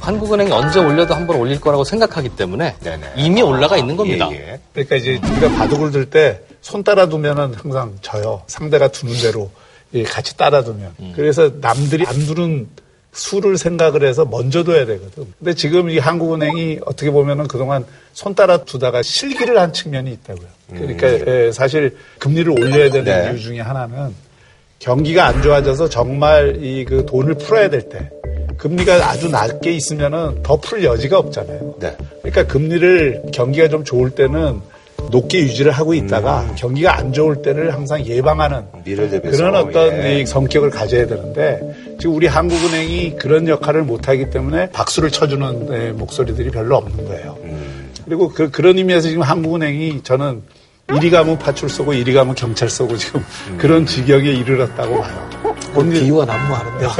한국은행이 언제 올려도 한 번 올릴 거라고 생각하기 때문에 이미 올라가 있는 겁니다. 그러니까 이제 우리가 바둑을 둘 때 손 따라 두면은 항상 져요. 상대가 두는 대로 예, 같이 따라 두면. 그래서 남들이 안 두는 수를 생각을 해서 먼저 둬야 되거든. 근데 지금 이 한국은행이 어떻게 보면은 그동안 손 따라 두다가 실기를 한 측면이 있다고요. 그러니까 예, 사실 금리를 올려야 되는 네. 이유 중에 하나는 경기가 안 좋아져서 정말 이 그 돈을 풀어야 될 때 금리가 아주 낮게 있으면은 더 풀 여지가 없잖아요. 네. 그러니까 금리를 경기가 좀 좋을 때는 높게 유지를 하고 있다가 경기가 안 좋을 때를 항상 예방하는. 그런 어떤 예. 이 성격을 가져야 되는데 지금 우리 한국은행이 그런 역할을 못하기 때문에 박수를 쳐주는 예, 목소리들이 별로 없는 거예요. 그리고 그, 그런 의미에서 지금 한국은행이 저는 이리 가면 파출소고 이리 가면 경찰서고 지금 그런 지경에 이르렀다고 봐요. 그 비유가 난무하는데요.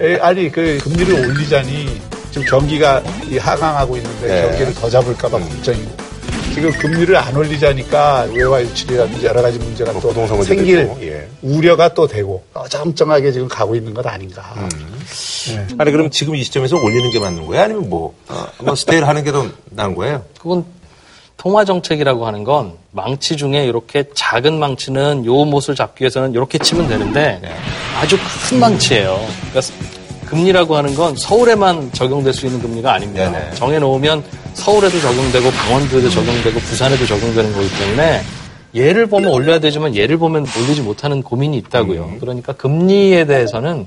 에, 아니 그 금리를 올리자니 지금 경기가 이 하강하고 있는데 네. 경기를 더 잡을까봐 걱정이고 지금 금리를 안 올리자니까 외화 유출이라든지 여러 가지 문제가 또 부동산 문제도 생길 예. 우려가 또 되고 어정쩡하게 지금 가고 있는 것 아닌가. 네. 아니 그럼 지금 이 시점에서 올리는 게 맞는 거예요? 아니면 뭐, 어, 뭐 스테이를 하는 게 더 나은 거예요? 그건 통화 정책이라고 하는 건 망치 중에 이렇게 작은 망치는 요 못을 잡기 위해서는 이렇게 치면 되는데 아주 큰 망치예요. 그러니까 금리라고 하는 건 서울에만 적용될 수 있는 금리가 아닙니다. 네네. 정해놓으면 서울에도 적용되고 강원도에도 적용되고 부산에도 적용되는 거기 때문에 예를 보면 올려야 되지만 예를 보면 올리지 못하는 고민이 있다고요. 그러니까 금리에 대해서는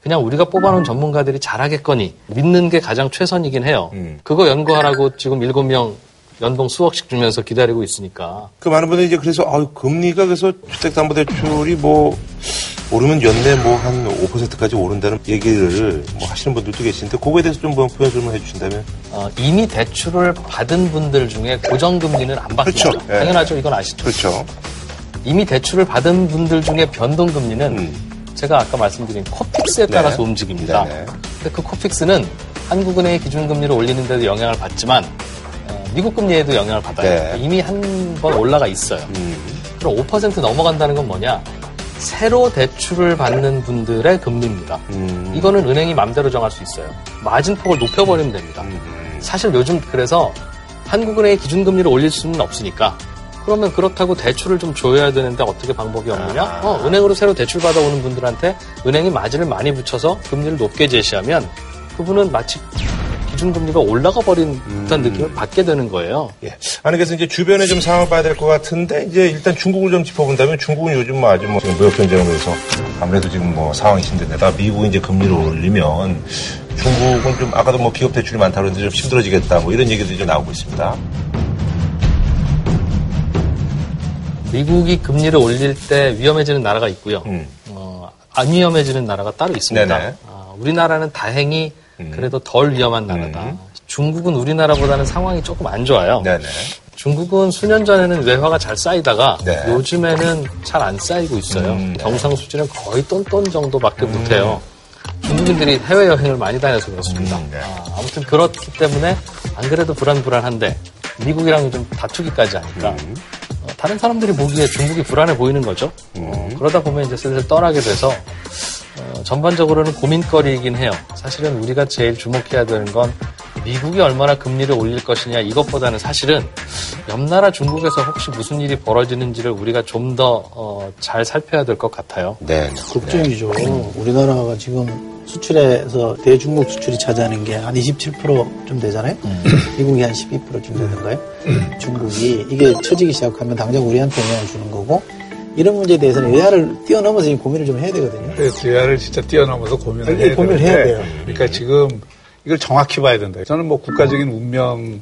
그냥 우리가 뽑아놓은 전문가들이 잘하겠거니 믿는 게 가장 최선이긴 해요. 그거 연구하라고 지금 일곱 명 연봉 수억씩 주면서 기다리고 있으니까 그 많은 분들이 이제 그래서 아유, 금리가 그래서 주택담보대출이 뭐 오르면 연내 뭐 한 5%까지 오른다는 얘기를 뭐 하시는 분들도 계신데 그거에 대해서 좀뭐 표현 좀 해주신다면 어, 이미 대출을 받은 분들 중에 고정금리는 안 바뀝니다. 그렇죠. 예. 당연하죠. 이건 아시죠? 그렇죠. 이미 대출을 받은 분들 중에 변동금리는 제가 아까 말씀드린 코픽스에 따라서 네. 움직입니다. 네네. 근데 그 코픽스는 한국은행의 기준금리를 올리는 데도 영향을 받지만 어, 미국 금리에도 영향을 받아요. 네. 이미 한 번 올라가 있어요. 그럼 5% 넘어간다는 건 뭐냐? 새로 대출을 받는 분들의 금리입니다. 이거는 은행이 맘대로 정할 수 있어요. 마진폭을 높여버리면 됩니다. 사실 요즘 그래서 한국은행의 기준금리를 올릴 수는 없으니까 그러면 그렇다고 대출을 좀 줘야 되는데 어떻게 방법이 없느냐? 어, 은행으로 새로 대출 받아오는 분들한테 은행이 마진을 많이 붙여서 금리를 높게 제시하면 그분은 마치 기준금리가 올라가 버린 듯한 느낌을 받게 되는 거예요. 예. 아니 그래서 이제 주변에 좀 상황을 봐야 될 것 같은데 이제 일단 중국을 좀 짚어본다면 중국은 요즘 뭐 아주 뭐 지금 무역 경쟁을 해서 아무래도 지금 뭐 상황이 힘든데다 미국이 이제 금리를 올리면 중국은 좀 아까도 뭐 기업 대출이 많다 그러는데 좀 힘들어지겠다 뭐 이런 얘기들이 좀 나오고 있습니다. 미국이 금리를 올릴 때 위험해지는 나라가 있고요. 어, 안 위험해지는 나라가 따로 있습니다. 아, 우리나라는 다행히 그래도 덜 위험한 나라다. 중국은 우리나라보다는 상황이 조금 안 좋아요. 네네. 중국은 수년 전에는 외화가 잘 쌓이다가 네. 요즘에는 잘 안 쌓이고 있어요. 음, 네. 경상 수준은 거의 똔똔 정도밖에 못해요. 중국인들이 해외여행을 많이 다녀서 그렇습니다. 음, 네. 아, 무튼 그렇기 때문에 안 그래도 불안불안한데 미국이랑 좀 다투기까지 하니까 음. 어, 다른 사람들이 보기에 중국이 불안해 보이는 거죠. 어, 그러다 보면 이제 슬슬 떠나게 돼서 어, 전반적으로는 고민거리이긴 해요. 사실은 우리가 제일 주목해야 되는 건 미국이 얼마나 금리를 올릴 것이냐 이것보다는 사실은 옆 나라 중국에서 혹시 무슨 일이 벌어지는지를 우리가 좀 더 잘 살펴야 될 것 같아요. 네. 걱정이죠. 우리나라가 지금 수출에서 대중국 수출이 차지하는 게 한 27%좀 되잖아요. 미국이 한 12%쯤 되는가요? 중국이 이게 처지기 시작하면 당장 우리한테 영향을 주는 거고 이런 문제에 대해서는 외화를 뛰어넘어서 고민을 좀 해야 되거든요. 그 대화를 진짜 뛰어넘어서 고민을 해야 고민을 되는데, 해야 돼요. 그러니까 지금 이걸 정확히 봐야 된다. 저는 뭐 국가적인 운명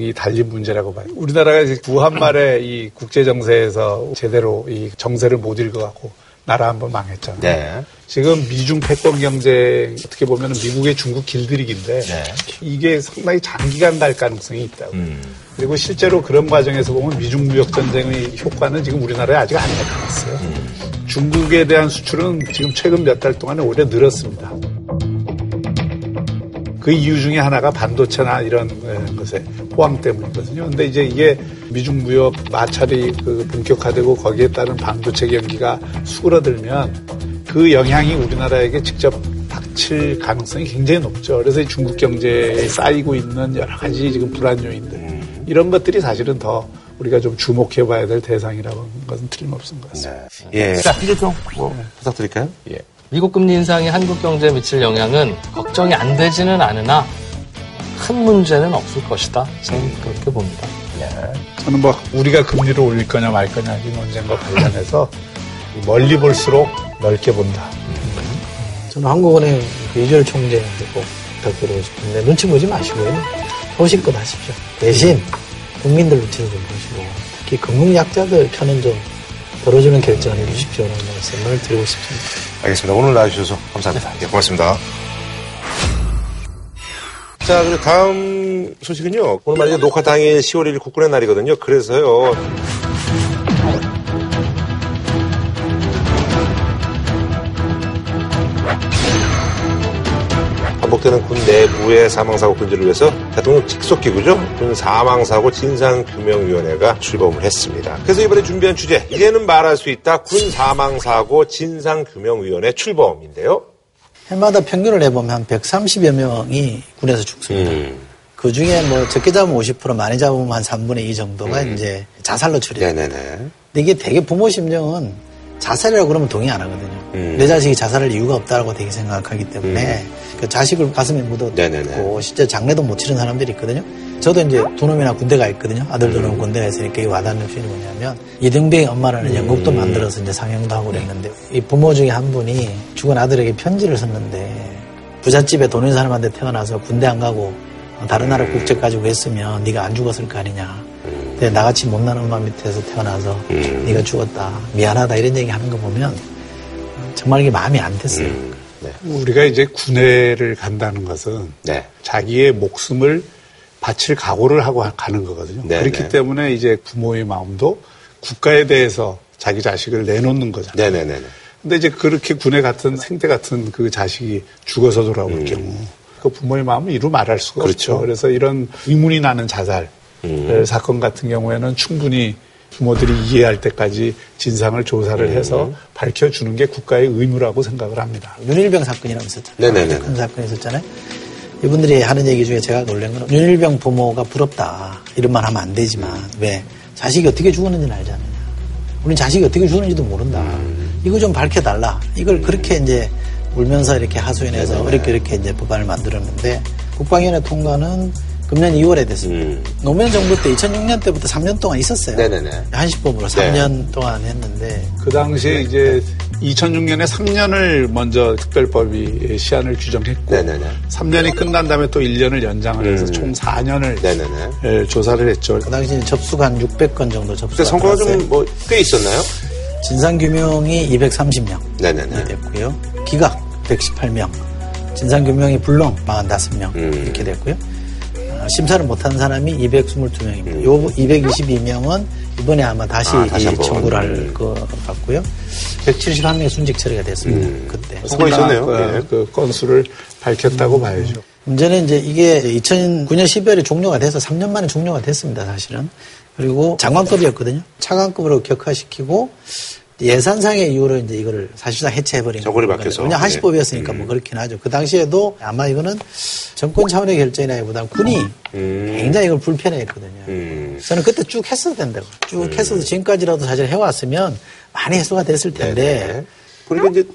이 달린 문제라고 봐요. 우리나라가 이제 구한 말에 이 국제 정세에서 제대로 이 정세를 못 읽어갖고 나라 한번 망했잖아요. 네. 지금 미중 패권 경쟁 어떻게 보면 미국의 중국 길들이기인데 네. 이게 상당히 장기간 갈 가능성이 있다고. 음. 그리고 실제로 그런 과정에서 보면 미중 무역 전쟁의 효과는 지금 우리나라에 아직 안 나타났어요. 중국에 대한 수출은 지금 최근 몇 달 동안에 오히려 늘었습니다. 그 이유 중에 하나가 반도체나 이런 에, 것에 호황 때문이거든요. 근데 이제 이게 미중 무역 마찰이 그 본격화되고 거기에 따른 반도체 경기가 수그러들면 그 영향이 우리나라에게 직접 닥칠 가능성이 굉장히 높죠. 그래서 이 중국 경제에 쌓이고 있는 여러 가지 지금 불안 요인들 이런 것들이 사실은 더 우리가 좀 주목해 봐야 될 대상이라고 하는 것은 틀림없는 것 같습니다. 예. 자, 한줄평 뭐 부탁드릴까요? 예. 미국 금리 인상이 한국 경제에 미칠 영향은 걱정이 안 되지는 않으나 큰 문제는 없을 것이다. 저는 그렇게 봅니다. 저는 뭐 우리가 금리를 올릴 거냐 말 거냐 이 논쟁과 관련해서 멀리 볼수록 넓게 본다. 저는 한국은행 그 이주열 총재한테 꼭 부탁드리고 싶은데 눈치 보지 마시고요. 소식껏 하십시오. 대신 국민들 눈치를 좀 보시고 특히 건국약자들 편은 좀 들어주는 결정을 해주십시오라는 말씀을 드리고 싶습니다. 알겠습니다. 오늘 나와주셔서 감사합니다. 예, 고맙습니다. 자, 그리고 다음 소식은요. 오늘 말이죠. 녹화 당일 10월 1일 국군의 날이거든요. 그래서요. 반복되는 군 내부의 사망사고 근절을 위해서 대통령 직속기구죠. 군 사망사고 진상규명위원회가 출범을 했습니다. 그래서 이번에 준비한 주제, 이제는 말할 수 있다. 군 사망사고 진상규명위원회 출범인데요. 해마다 평균을 해보면 한 130여 명이 군에서 죽습니다. 음. 그 중에 뭐 적게 잡으면 50%, 많이 잡으면 한 3분의 2 정도가 이제 자살로 처리돼요. 네네네. 근데 이게 되게 부모 심정은 자살이라고 그러면 동의 안 하거든요. 음. 내 자식이 자살할 이유가 없다라고 되게 생각하기 때문에 그 자식을 가슴에 네네네. 실제 장례도 못 치른 사람들이 있거든요. 저도 이제 두 놈이나 군대 가 있거든요. 아들 두 놈 군대 가 있으니까 이 와닿는 표현이 뭐냐면 이등병의 엄마라는 연극도 만들어서 이제 상영도 하고 그랬는데 이 부모 중에 한 분이 죽은 아들에게 편지를 썼는데 부잣집에 돈 있는 사람한테 태어나서 군대 안 가고 다른 나라 국적 가지고 했으면 네가 안 죽었을 거 아니냐. 근데 나같이 못난 엄마 밑에서 태어나서 네가 죽었다. 미안하다 이런 얘기 하는 거 보면 정말 이게 마음이 안 됐어요. 우리가 이제 군대를 간다는 것은 네. 자기의 목숨을 바칠 각오를 하고 가는 거거든요. 네, 그렇기 네. 때문에 이제 부모의 마음도 국가에 대해서 자기 자식을 내놓는 거잖아요. 네 네 네. 근데 이제 그렇게 군에 같은 생태 같은 그 자식이 죽어서 돌아올 경우 그 부모의 마음을 이루 말할 수가 음. 그렇죠. 없죠. 그래서 이런 의문이 나는 자살 음. 사건 같은 경우에는 충분히 부모들이 이해할 때까지 진상을 조사를 음. 해서 밝혀주는 게 국가의 의무라고 생각을 합니다. 윤일병 사건이라고 있었잖아요. 네네네. 큰 사건이 있었잖아요. 이분들이 하는 얘기 중에 제가 놀란 건 윤일병 부모가 부럽다. 이런 말 하면 안 되지만 왜 자식이 어떻게 죽었는지는 알지 않느냐. 우린 자식이 어떻게 죽었는지도 모른다. 이거 좀 밝혀달라. 이걸 그렇게 이제 울면서 이렇게 하소연해서 이렇게 이렇게 이제 법안을 만들었는데 국방위원회 통과는 금년 2월에 됐습니다. 노무현 정부 때 2006년 때부터 3년 동안 있었어요. 네네네. 한시법으로 3년 동안 했는데 그 당시에 이제 2006년에 3년을 먼저 특별법이 시한을 규정했고 네네네. 3년이 끝난 다음에 또 1년을 연장을 해서 음. 총 4년을 네네네. 조사를 했죠. 그 당시 접수가 한 600건 정도 접수가 그때 성과가. 좀 뭐 꽤 있었나요? 진상규명이 230명 네네네. 됐고요. 기각 118명, 진상규명이 불능 45명 음. 이렇게 됐고요. 어, 심사를 못한 사람이 222명입니다. 요 222명은 이번에 아마 다시, 음. 아, 다시. 청구를 할 음. 것 같고요. 171명의 순직 처리가 됐습니다. 음. 그때. 성과 있었네요. 그, 예. 그 건수를 밝혔다고 봐야죠. 문제는 이제 이게 2009년 12월에 종료가 돼서 3년 만에 종료가 됐습니다, 사실은. 그리고 장관급이었거든요. 차관급으로 격하시키고 예산상의 이유로 이제 이거를 사실상 해체해버린 거거든요. 바뀌어서. 그냥 한시법이었으니까 네. 뭐 그렇긴 하죠. 그 당시에도 아마 이거는 정권 차원의 결정이라기보다는 군이 음. 굉장히 이걸 불편해했거든요. 음. 저는 그때 쭉 했어도 된다고. 쭉 했어도 지금까지라도 사실 해왔으면 많이 해소가 됐을 텐데 네네. 그러니까 이제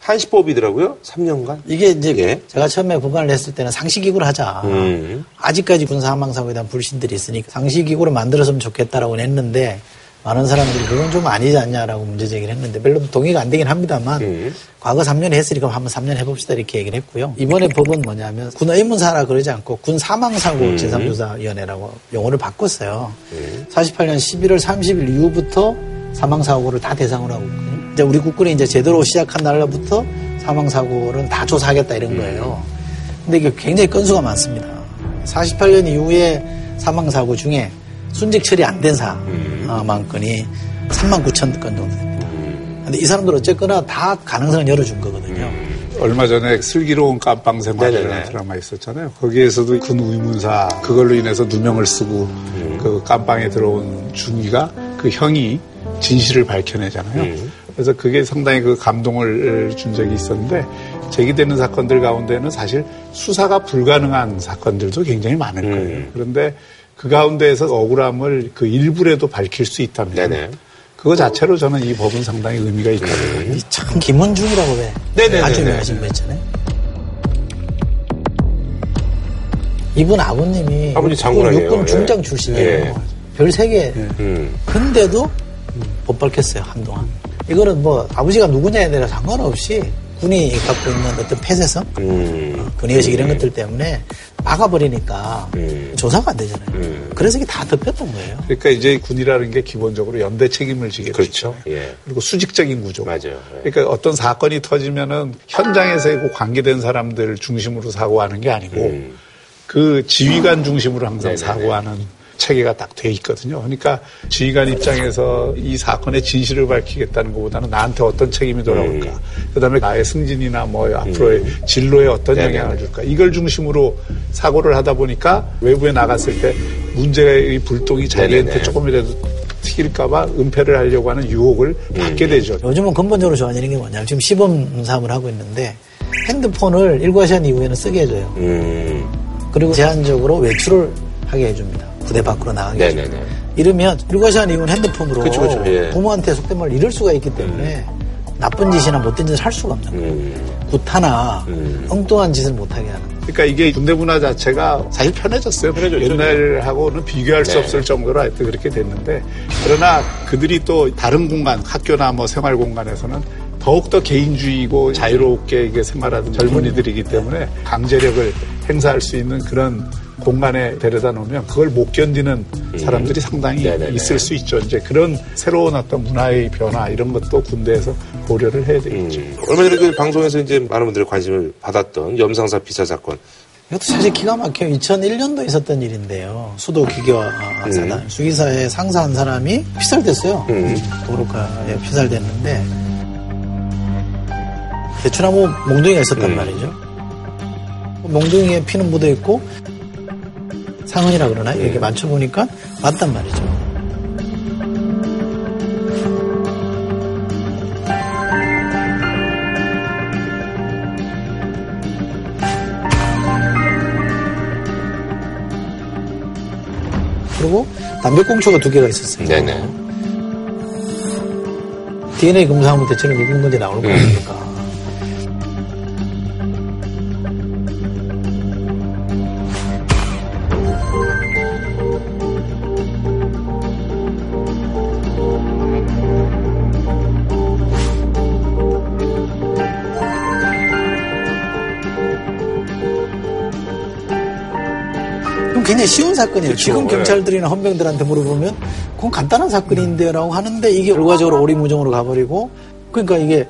한시법이더라고요. 3년간. 이게 이제 예. 제가 처음에 법안을 냈을 때는 상시기구를 하자. 음. 아직까지 군사망사고에 대한 불신들이 있으니까 상시기구를 만들었으면 좋겠다라고 했는데 많은 사람들이 그건 좀 아니지 않냐라고 문제 제기를 했는데 별로 동의가 안 되긴 합니다만 음. 과거 3년 했으니까 한번 3년 해봅시다 이렇게 얘기를 했고요. 이번에 법은 뭐냐면 군 의문사라 그러지 않고 군 사망사고 음. 진상조사위원회라고 용어를 바꿨어요. 48년 11월 30일 이후부터 사망사고를 다 대상으로 하고 있거든요. 이제 우리 국군이 이제 제대로 시작한 날로부터 사망사고를 다 조사하겠다 이런 거예요. 근데 이게 굉장히 건수가 많습니다. 48년 이후에 사망사고 중에 순직 처리 안 된 사 망 건이 3만 9천 건 정도 됩니다. 근데 이 사람들 어쨌거나 다 가능성을 열어준 거거든요. 얼마 전에 슬기로운 깜빵 생활이라는 네네네. 드라마 있었잖아요. 거기에서도 군 의문사 그걸로 인해서 누명을 쓰고 음. 그 깜빵에 들어온 중위가 그 형이 진실을 밝혀내잖아요. 음. 그래서 그게 상당히 그 감동을 준 적이 있었는데 제기되는 사건들 가운데는 사실 수사가 불가능한 사건들도 굉장히 많을 거예요. 음. 그런데 그 가운데에서 억울함을 그 일부라도 밝힐 수 있다면 네네. 그거 자체로 저는 이 법은 상당히 의미가 있다고 봐요. 이참 김원중이라고 왜 네네네네. 아주 유명하신 분 있잖아요. 이분 아버님이 아버지 장군이에요. 육군 예. 중장 출신이에요. 예. 별세 개. 음. 근데도 못 밝혔어요 한동안. 이거는 뭐 아버지가 누구냐에 대해 상관없이 군이 갖고 있는 어떤 폐쇄성, 음. 근위의식 이런 것들 때문에 막아버리니까 음. 조사가 안 되잖아요. 음. 그래서 이게 다 덮였던 거예요. 그러니까 이제 군이라는 게 기본적으로 연대 책임을 지게 그렇죠. 예. 그리고 수직적인 구조. 맞아요. 예. 그러니까 어떤 사건이 터지면은 현장에서 그 관계된 사람들 중심으로 사고하는 게 아니고 음. 그 지휘관 중심으로 항상 네네네. 사고하는 체계가 딱 돼 있거든요. 그러니까 지휘관 입장에서 이 사건의 진실을 밝히겠다는 것보다는 나한테 어떤 책임이 돌아올까. 음. 그다음에 나의 승진이나 뭐 앞으로의 진로에 어떤 네네네. 영향을 줄까. 이걸 중심으로 사고를 하다 보니까 외부에 나갔을 때 문제의 불똥이 자기한테 네네네. 조금이라도 튀길까봐 은폐를 하려고 하는 유혹을 음. 받게 되죠. 요즘은 근본적으로 좋아지는 게 뭐냐면 지금 시범 사업을 하고 있는데 핸드폰을 일과 시간 이후에는 쓰게 해줘요. 음. 그리고 제한적으로 외출을 하게 해줍니다. 부대 밖으로 나가게 네네네. 해줍니다. 이러면 일과 시간 이후는 핸드폰으로 그쵸, 그쵸. 예. 부모한테 속된 말을 잃을 수가 있기 때문에 나쁜 짓이나 못된 짓을 할 수가 없는 거예요. 음. 구타나 음. 엉뚱한 짓을 못하게 하는 거예요. 그러니까 이게 군대 문화 자체가 사실 편해졌어요. 편해졌죠. 옛날하고는 비교할 수 네. 없을 정도로 하여튼 그렇게 됐는데 그러나 그들이 또 다른 공간, 학교나 뭐 생활 공간에서는 더욱더 개인주의고 자유롭게 이게 생활하는 젊은이들이기 때문에 강제력을 행사할 수 있는 그런 공간에 데려다 놓으면 그걸 못 견디는 사람들이 상당히 음. 네네네. 있을 수 있죠. 이제 그런 새로운 어떤 문화의 변화 이런 것도 군대에서 고려를 해야 되겠죠. 음. 얼마 전에 그 방송에서 이제 많은 분들의 관심을 받았던 염상사 피살 사건. 이것도 사실 기가 막혀요. 2001년도에 있었던 일인데요. 수도 기계화 사단. 수기사에 상사 한 사람이 피살됐어요. 음. 도로가에 피살됐는데 대추나무 몽둥이가 있었단 음. 말이죠. 몽둥이에 피는 묻어 있고 상흔이라 그러나 음. 이렇게 맞춰 보니까 맞단 말이죠. 그리고 담배꽁초가 두 개가 있었어요. 네네. DNA 검사하면 대체로 누군 건지 나올 거 음. 아닙니까? 굉장히 쉬운 사건이에요. 그쵸, 지금 예. 경찰들이나 헌병들한테 물어보면 그건 간단한 사건인데요라고 하는데 이게 결과적으로 오리무정으로 가버리고 그러니까 이게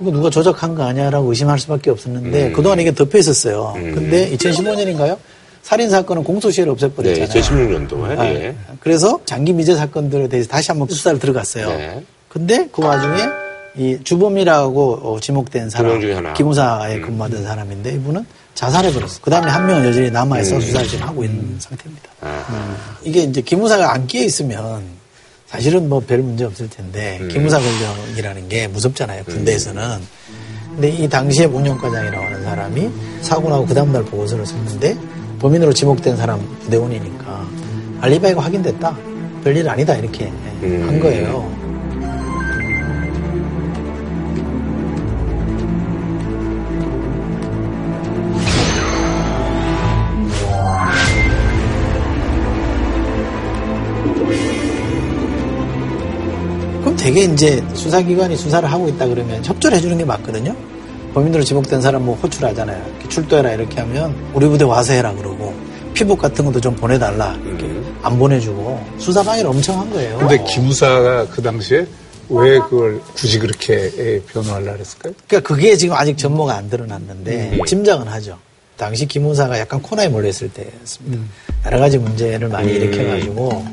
이거 누가 조작한 거 아니야라고 의심할 수밖에 없었는데 음. 그동안 이게 덮여 있었어요. 음. 근데 2015년인가요? 살인 사건은 공소시효를 네, 없애버렸잖아요. 2016년도에. 아, 예. 그래서 장기 미제 사건들에 대해서 다시 한번 수사를 들어갔어요. 네. 근데 그 와중에 이 주범이라고 어, 지목된 사람. 기무사에 음. 근무하던 사람인데 이분은 자살해버렸어. 그 다음에 한 명은 여전히 남아있어 음. 수사를 지금 하고 있는 상태입니다. 아. 이게 이제 기무사가 안 끼어 있으면 사실은 뭐 별 문제 없을 텐데 음. 기무사 권력이라는 게 무섭잖아요. 군대에서는. 근데 이 당시에 문영과장이라고 하는 사람이 사고 나고 그 다음날 보고서를 썼는데 범인으로 지목된 사람 부대원이니까 알리바이가 확인됐다. 별일 아니다 이렇게 음. 한 거예요. 되게 이제 수사기관이 수사를 하고 있다 그러면 협조를 해주는 게 맞거든요. 범인으로 지목된 사람 뭐 호출하잖아요. 이렇게 출두해라 이렇게 하면 우리 부대 와서 해라 그러고 피복 같은 것도 좀 보내달라 이렇게 음. 안 보내주고 수사 방해를 엄청 한 거예요. 근데 기무사가 그 당시에 왜 그걸 굳이 그렇게 예, 변호하려고 했을까요? 그러니까 그게 지금 아직 전모가 안 드러났는데 음. 짐작은 하죠. 당시 기무사가 약간 코너에 몰렸을 때였습니다. 여러 가지 문제를 많이 음. 일으켜가지고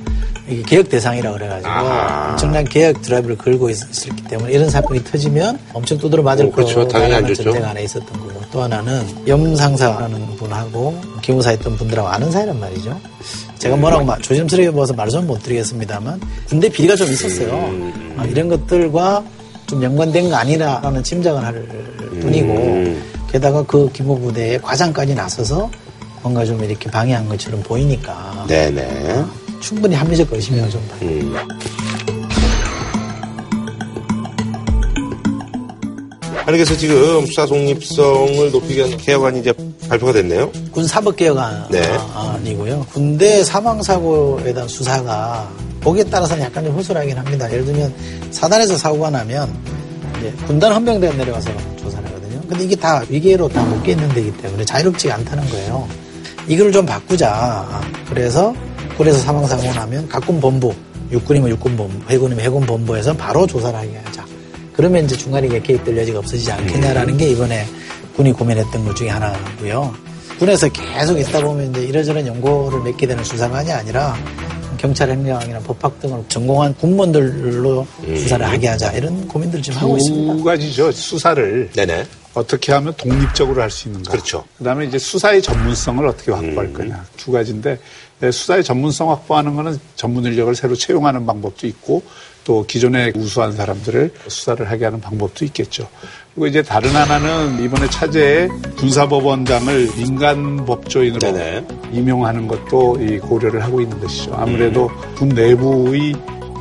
이게 개혁 대상이라 그래가지고 아하. 엄청난 개혁 드라이브를 걸고 있- 있었기 때문에 이런 사건이 터지면 엄청 두드려 맞을 어, 그렇죠. 거라는 좋죠. 전쟁 안에 있었던 거고 또 하나는 염상사라는 분하고 기무사했던 분들하고 아는 사이란 말이죠. 제가 뭐라고 마- 조심스럽게 보아서 말씀은 못 드리겠습니다만 군대 비리가 좀 있었어요. 음. 아, 이런 것들과 좀 연관된 거 아니라는 짐작을 할 뿐이고 음. 게다가 그 기무부대에 과장까지 나서서 뭔가 좀 이렇게 방해한 것처럼 보이니까 네네. 충분히 합리적 의심이 좀 다. 음. 아니, 그래서 지금 수사 독립성을 높이기 위한 개혁안이 이제 발표가 됐네요. 군 사법 개혁안이고요. 네. 군대 사망 사고에 대한 수사가 보기에 따라서는 약간 좀 허술하긴 합니다. 예를 들면 사단에서 사고가 나면 군단 헌병대가 내려가서 조사를 하거든요. 근데 이게 다 위계로 다 묶여 있는 데이기 때문에 자유롭지가 않다는 거예요. 이걸 좀 바꾸자. 그래서 군에서 사망사고 나면 각군 본부, 육군이면 육군 본부, 해군이면 해군 본부에서 바로 조사를 하게 하자. 그러면 이제 중간에 개입될 여지가 없어지지 않겠냐라는 게 이번에 군이 고민했던 것 중에 하나고요. 군에서 계속 있다 보면 이제 이러저런 연고를 맺게 되는 수사관이 아니라 경찰 행정이나 법학 등을 전공한 군무원들로 수사를 하게 하자 이런 고민들 지금 하고 있습니다. 두 가지죠. 수사를 네네. 어떻게 하면 독립적으로 할 수 있는가. 그렇죠. 그다음에 이제 수사의 전문성을 어떻게 확보할 거냐. 두 가지인데 네, 수사의 전문성 확보하는 거는 전문 인력을 새로 채용하는 방법도 있고 또 기존에 우수한 사람들을 수사를 하게 하는 방법도 있겠죠. 그리고 이제 다른 하나는 이번에 차제에 군사법원장을 민간 법조인으로 네네. 임용하는 것도 이 고려를 하고 있는 것이죠. 아무래도 군 내부의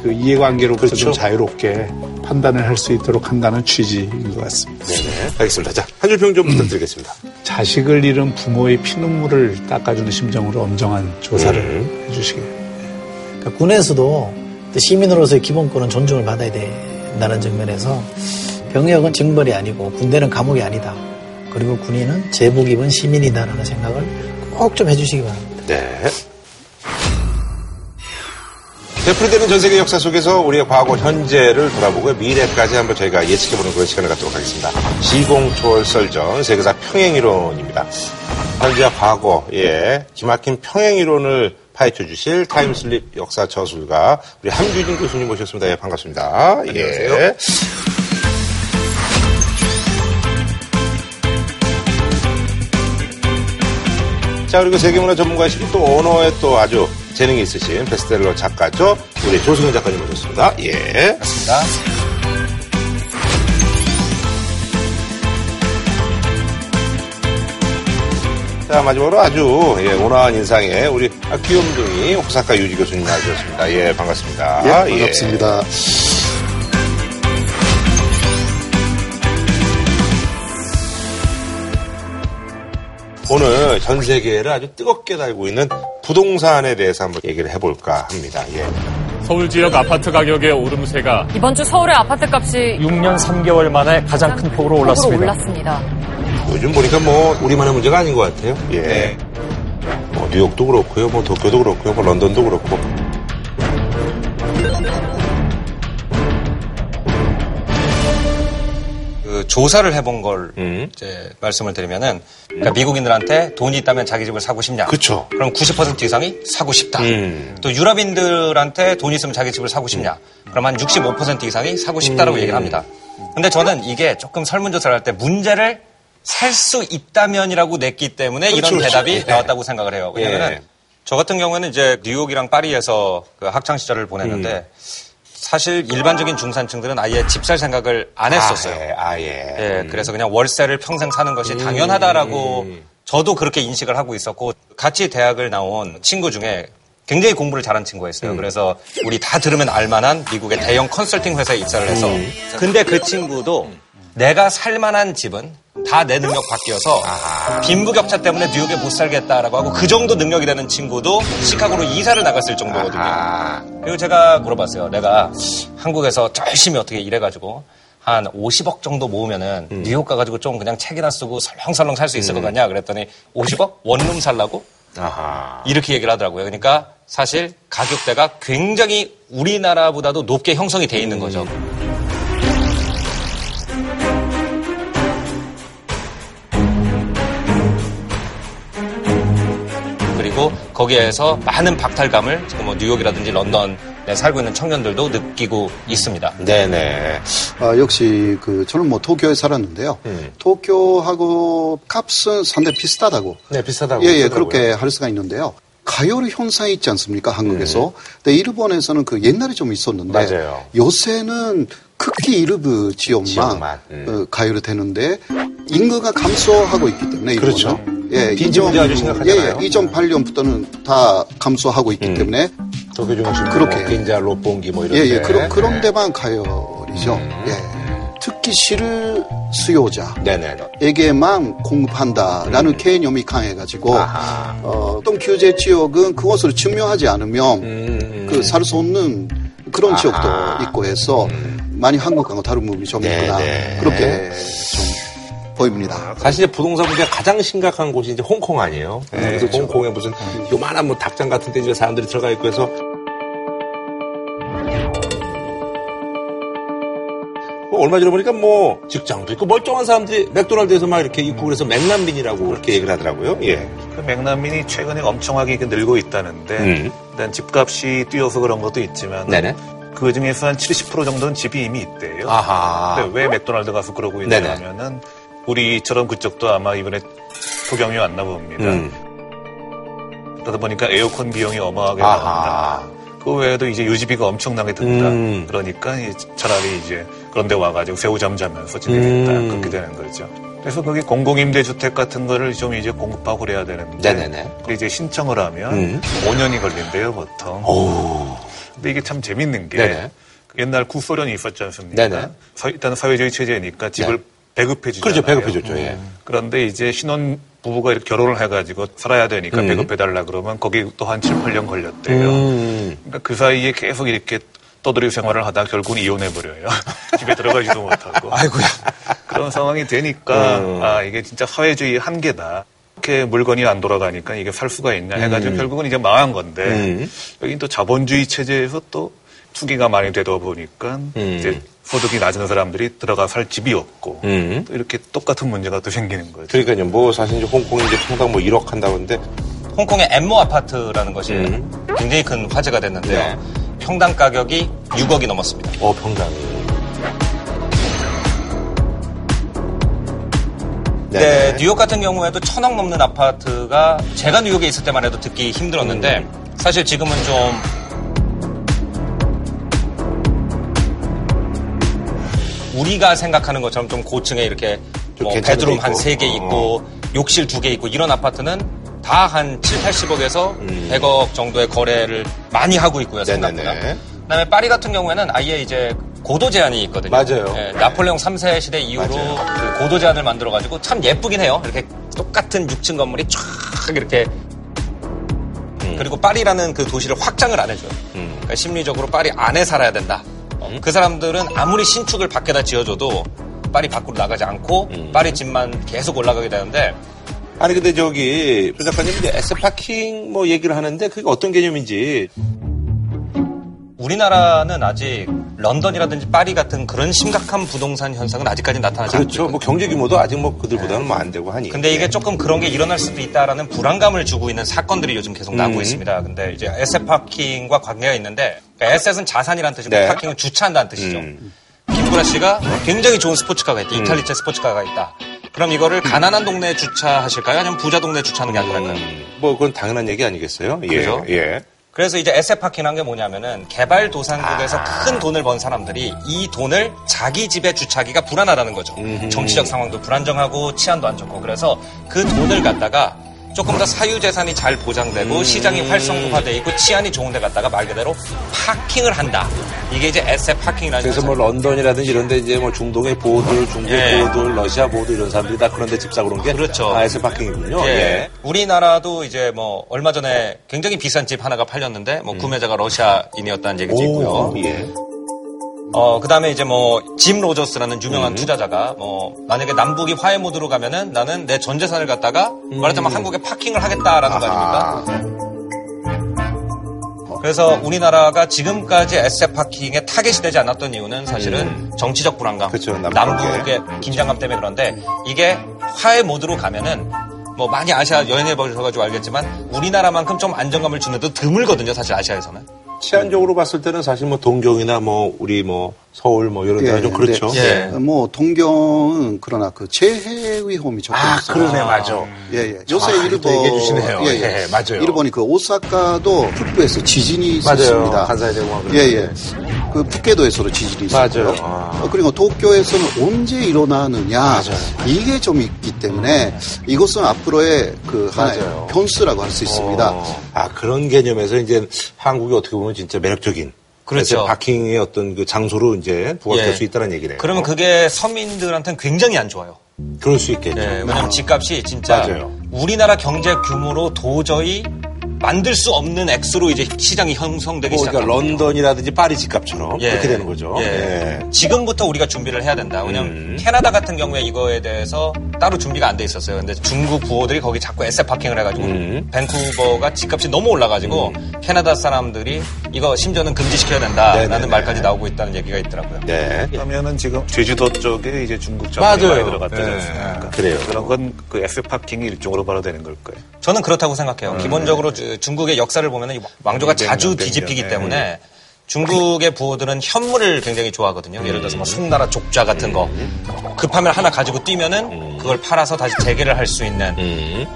그 이해관계로부터 그렇죠. 좀 자유롭게 판단을 할 수 있도록 한다는 취지인 것 같습니다. 네네. 알겠습니다. 자, 한줄평 좀 부탁드리겠습니다. 자식을 잃은 부모의 피눈물을 닦아주는 심정으로 엄정한 조사를 음. 해주시길. 그러니까 군에서도 또 시민으로서의 기본권은 존중을 받아야 된다는 측면에서 병역은 징벌이 아니고 군대는 감옥이 아니다. 그리고 군인은 제복 입은 시민이다라는 생각을 꼭 좀 해주시기 바랍니다. 네. 되풀이되는 전 세계 역사 속에서 우리의 과거, 현재를 돌아보고 미래까지 한번 저희가 예측해보는 그런 시간을 갖도록 하겠습니다. 시공초월 썰전 세계사 평행이론입니다. 현재와 과거, 예, 기막힌 평행이론을 파헤쳐 주실 time slip 역사 저술가 우리 함규진 교수님 모셨습니다. 예, 반갑습니다. 안녕하세요. 예. 자, 그리고 세계문화 전문가이시고 또 언어에 또 아주 재능이 있으신 베스트셀러 작가죠. 우리 조승현 작가님 모셨습니다. 예. 반갑습니다. 자, 마지막으로 아주 예, 온화한 인상의 우리 아, 귀염둥이 호사카 유지 교수님 나와주셨습니다. 예, 반갑습니다. 예, 반갑습니다. 오늘 전 세계를 아주 뜨겁게 달고 있는 부동산에 대해서 한번 얘기를 해볼까 합니다. 예. 서울 지역 아파트 가격의 오름세가 이번 주 서울의 아파트 값이 6년 3개월 만에 가장 큰 폭으로 올랐습니다. 올랐습니다. 요즘 보니까 뭐 우리만의 문제가 아닌 것 같아요. 예. 뭐 뉴욕도 그렇고요, 뭐 도쿄도 그렇고요, 뭐 런던도 그렇고. 그 조사를 해본 걸 음. 이제 말씀을 드리면은 그러니까 미국인들한테 돈이 있다면 자기 집을 사고 싶냐? 그쵸. 그럼 90% 이상이 사고 싶다. 음. 또 유럽인들한테 돈이 있으면 자기 집을 사고 싶냐? 그럼 한 65% 이상이 사고 싶다라고 음. 얘기를 합니다. 근데 저는 이게 조금 설문조사를 할 때 문제를 살 수 있다면이라고 냈기 때문에 그렇죠, 이런 그렇죠. 대답이 예. 나왔다고 생각을 해요. 왜냐면은 예. 저 같은 경우에는 이제 뉴욕이랑 파리에서 그 학창 시절을 보냈는데 음. 사실 일반적인 중산층들은 아예 집 살 생각을 안 했었어요. 아, 예. 아, 예. 예, 그래서 그냥 월세를 평생 사는 것이 당연하다라고 음. 저도 그렇게 인식을 하고 있었고 같이 대학을 나온 친구 중에 굉장히 공부를 잘한 친구가 있어요. 음. 그래서 우리 다 들으면 알만한 미국의 대형 컨설팅 회사에 입사를 해서 음. 근데 그 친구도 내가 살만한 집은 다 내 능력 밖이어서 빈부격차 때문에 뉴욕에 못 살겠다라고 하고 그 정도 능력이 되는 친구도 시카고로 이사를 나갔을 정도거든요. 아, 그리고 제가 물어봤어요. 내가 한국에서 열심히 어떻게 일해가지고 한 50억 정도 모으면은 음. 뉴욕 가가지고 좀 그냥 책이나 쓰고 설렁설렁 살 수 있을 것 같냐? 그랬더니 50억? 원룸 살라고? 아하. 이렇게 얘기를 하더라고요. 그러니까 사실 가격대가 굉장히 우리나라보다도 높게 형성이 돼 있는 거죠. 그 거기에서 많은 박탈감을 지금 뭐 뉴욕이라든지 런던에 살고 있는 청년들도 느끼고 있습니다. 네네. 아, 역시 그 저는 뭐 도쿄에 살았는데요. 음. 도쿄하고 값은 상당히 비슷하다고. 네, 비슷하다고. 예, 예. 그렇게 할 수가 있는데요. 가요리 현상이 있지 않습니까? 한국에서. 음. 근데 일본에서는 그 옛날에 좀 있었는데 맞아요. 요새는 극히 일부 지역만, 지역만, 음. 어, 가요리 되는데 인구가 감소하고 있기 때문에 그렇죠. 예, 빈집 문제 아주 심각하잖아요. 예, 예, 2008년부터는 다 감소하고 있기 음. 때문에 도쿄 중심 그렇게. 뭐 빈자 로pongi 뭐 이런 예, 데. 예, 그런, 그런 네. 데만 가요리죠. 음. 예. 특히 실 수요자. 네네. 에게만 공급한다라는 개념이 강해가지고 음. 아하. 어, 어떤 규제 지역은 그것을 증명하지 않으면 음. 그살 수 없는 그런 아하. 지역도 있고 해서 많이 한국하고 다른 부분이 좀 네, 있구나 네. 그렇게 좀 보입니다. 사실 이제 부동산 문제가 가장 심각한 곳이 이제 홍콩 아니에요. 네, 그래서 그렇죠. 홍콩에 무슨 요만한 뭐 닭장 같은 데 이제 사람들이 들어가 있고 해서 뭐 얼마 전에 보니까 뭐 직장도 있고 멀쩡한 사람들이 맥도날드에서 막 이렇게 입고 그래서 맥남빈이라고 그렇게 얘기를 하더라고요. 예. 그 맥남민이 최근에 엄청나게 늘고 있다는데 음. 일단 집값이 뛰어서 그런 것도 있지만. 그 중에서 한 70% 정도는 집이 이미 있대요. 아하. 근데 왜 맥도날드 가서 그러고 네네. 있냐 하면은 우리처럼 그쪽도 아마 이번에 폭염이 왔나 봅니다. 음. 그러다 보니까 에어컨 비용이 어마하게. 나온다. 그 외에도 이제 유지비가 엄청나게 든다. 음. 그러니까 이- 차라리 이제 그런 데 와가지고 새우잠 자면서 지내겠다. 음. 그렇게 되는 거죠. 그래서 거기 공공임대주택 같은 거를 좀 이제 공급하고 그래야 되는데. 네네네. 이제 신청을 하면 음. 5년이 걸린대요, 보통. 오. 근데 이게 참 재밌는 게 네네. 옛날 구소련이 있었지 않습니까? 네네. 사- 일단 사회주의 체제니까 집을 네. 배급해 주잖아요. 그렇죠. 배급해줬죠. 예. 그런데 이제 신혼 부부가 이렇게 결혼을 해가지고 살아야 되니까 음. 배급해달라 그러면 거기 또 한 7, 8년 걸렸대요. 음. 그러니까 그 사이에 계속 이렇게 떠들이 생활을 하다 결국은 이혼해버려요. 집에 들어가지도 못하고. 아이고야. 그런 상황이 되니까 음. 아 이게 진짜 사회주의 한계다. 이렇게 물건이 안 돌아가니까 이게 살 수가 있냐 해가지고 음. 결국은 이제 망한 건데 음. 여기 또 자본주의 체제에서 또 투기가 많이 되다 보니까 음. 이제 소득이 낮은 사람들이 들어가 살 집이 없고 음. 또 이렇게 똑같은 문제가 또 생기는 거죠. 그러니까요. 뭐 사실 이제 홍콩이 이제 평당 뭐 1억 한다고 하는데 홍콩의 엠모 아파트라는 것이 음. 굉장히 큰 화제가 됐는데요. 네. 평당 가격이 6억이 넘었습니다. 어 평당이. 네, 뉴욕 같은 경우에도 천억 넘는 아파트가 제가 뉴욕에 있을 때만 해도 듣기 힘들었는데 음. 사실 지금은 좀 우리가 생각하는 것처럼 좀 고층에 이렇게 좀 뭐 베드룸 데 한. 세 개 있고 욕실 두 개 있고 이런 아파트는 다 한 7, 80억에서 100억 정도의 거래를 많이 하고 있고요, 생각보다. 음. 네네네. 그다음에 파리 같은 경우에는 아예 이제 고도 제한이 있거든요. 맞아요. 예, 나폴레옹 3세 시대 이후로 그 고도 제한을 만들어 가지고 참 예쁘긴 해요. 이렇게 똑같은 6층 건물이 쫙 이렇게 그리고 파리라는 그 도시를 확장을 안 해줘요. 음. 그러니까 심리적으로 파리 안에 살아야 된다. 어, 그 사람들은 아무리 신축을 밖에다 지어줘도 파리 밖으로 나가지 않고 음. 파리 집만 계속 올라가게 되는데 아니 근데 저기 조 작가님 이제 asset parking 뭐 얘기를 하는데 그게 어떤 개념인지 우리나라는 아직 런던이라든지 파리 같은 그런 심각한 부동산 현상은 아직까지 나타나지 않고 그렇죠. 뭐 경제 규모도 아직 뭐 그들보다는 뭐안 되고 하니. 근데 이게 조금 그런 게 일어날 수도 있다라는 불안감을 주고 있는 사건들이 요즘 계속 나오고 음. 있습니다. 근데 이제 asset parking과 관계가 있는데 그러니까 asset은 자산이라는 뜻이고 네. parking은 주차한다는 뜻이죠. 음. 김구라 씨가 굉장히 좋은 스포츠카가 있다. 이탈리제 스포츠카가 있다. 그럼 이거를 가난한 동네에 주차하실까요? 아니면 부자 동네에 주차하는 게 안전할까요? 뭐 그건 당연한 얘기 아니겠어요? 예. 그죠? 예. 그래서 이제 에셋 파킹 한 게 뭐냐면은 개발도상국에서 아. 큰 돈을 번 사람들이 이 돈을 자기 집에 주차하기가 불안하다는 거죠. 정치적 상황도 불안정하고 치안도 안 좋고 그래서 그 돈을 갖다가 조금 더 사유재산이 잘 보장되고 음. 시장이 활성화돼 있고 치안이 좋은 데 갔다가 말 그대로 parking을 한다. 이게 이제 asset parking이라는 그래서 뭐 런던이라든지 이런 데 이제 뭐 중동의 부호들, 중국 예. 부호들, 러시아 부호들 이런 사람들이 다 그런 데 집 사고 그런 게 그렇죠. 아, asset parking이군요. 예. 예. 우리나라도 이제 뭐 얼마 전에 굉장히 비싼 집 하나가 팔렸는데 뭐 구매자가 러시아인이었다는 얘기도 있고요. 음. 오, 예. 어, 그 다음에 이제 뭐, 짐 로저스라는 음. 유명한 투자자가 뭐, 만약에 남북이 화해 모드로 가면은 나는 내 전 재산을 갖다가 음. 말하자면 한국에 parking을 하겠다라는 거 아닙니까? 그래서 우리나라가 지금까지 에셋 파킹에 타겟이 되지 않았던 이유는 사실은 정치적 불안감, 음. 그렇죠, 남북의. 긴장감 때문에 그런데 이게 화해 모드로 가면은 뭐 많이 아시아 여행해 보셔가지고 알겠지만 우리나라만큼 좀 안정감을 주는 데 드물거든요, 사실 아시아에서는. 치안적으로 봤을 때는 사실 뭐 동경이나 뭐 우리 뭐 서울 뭐 이런 데가 좀 그렇죠. 예. 뭐 동경은 그러나 그 재해 위험이 조금 아, 있어요. 그러네, 맞아. 예, 예. 요새 정확하게 일본 또 얘기해 주시네요. 예, 예. 예, 맞아요. 일본이 그 오사카도 북부에서 지진이 맞아요. 있었습니다. 간사이 대공원 예, 예. 그 북계도에서도 지진이 있었고요. 맞아요. 아. 어, 그리고 도쿄에서는 언제 일어나느냐 맞아요. 이게 좀 있기 때문에 이것은 앞으로의 그 하나의 맞아요. 변수라고 할 수 있습니다. 어, 아 그런 개념에서 이제 한국이 어떻게 보면 진짜 매력적인 그렇죠. 바킹의 어떤 그 장소로 이제 부각될 예. 수 있다는 얘기네요. 그러면 그게 서민들한테는 굉장히 안 좋아요. 그럴 수 있겠죠. 예, 왜냐면 집값이 진짜 맞아요. 우리나라 경제 규모로 도저히 만들 수 없는 액수로 이제 시장이 형성되기 뭐, 그러니까 시작합니다. 런던이라든지 파리 집값처럼 예. 그렇게 되는 거죠. 예. 예. 지금부터 우리가 준비를 해야 된다. 왜냐면 캐나다 같은 경우에 이거에 대해서 따로 준비가 안 돼 있었어요. 근데 중국 부호들이 거기 자꾸 에세 파킹을 해가지고 밴쿠버가 집값이 너무 올라가지고 캐나다 사람들이 이거 심지어는 금지시켜야 된다라는 네네네. 말까지 나오고 있다는 얘기가 있더라고요. 네. 그러면은 지금 제주도 쪽에 이제 중국 자본이. 많이 들어갔다지 네. 않습니까? 그래요. 그런 건그 S 파킹이 일종으로 바로 되는 걸까요? 저는 그렇다고 생각해요. 기본적으로 주- 중국의 역사를 보면 왕조가 백 년, 자주 백 년, 뒤집히기 네. 때문에 중국의 부호들은 현물을 굉장히 좋아하거든요. 예를 들어서 뭐 송나라 족좌 같은 거 급하면 하나 가지고 뛰면은 그걸 팔아서 다시 재개를 할 수 있는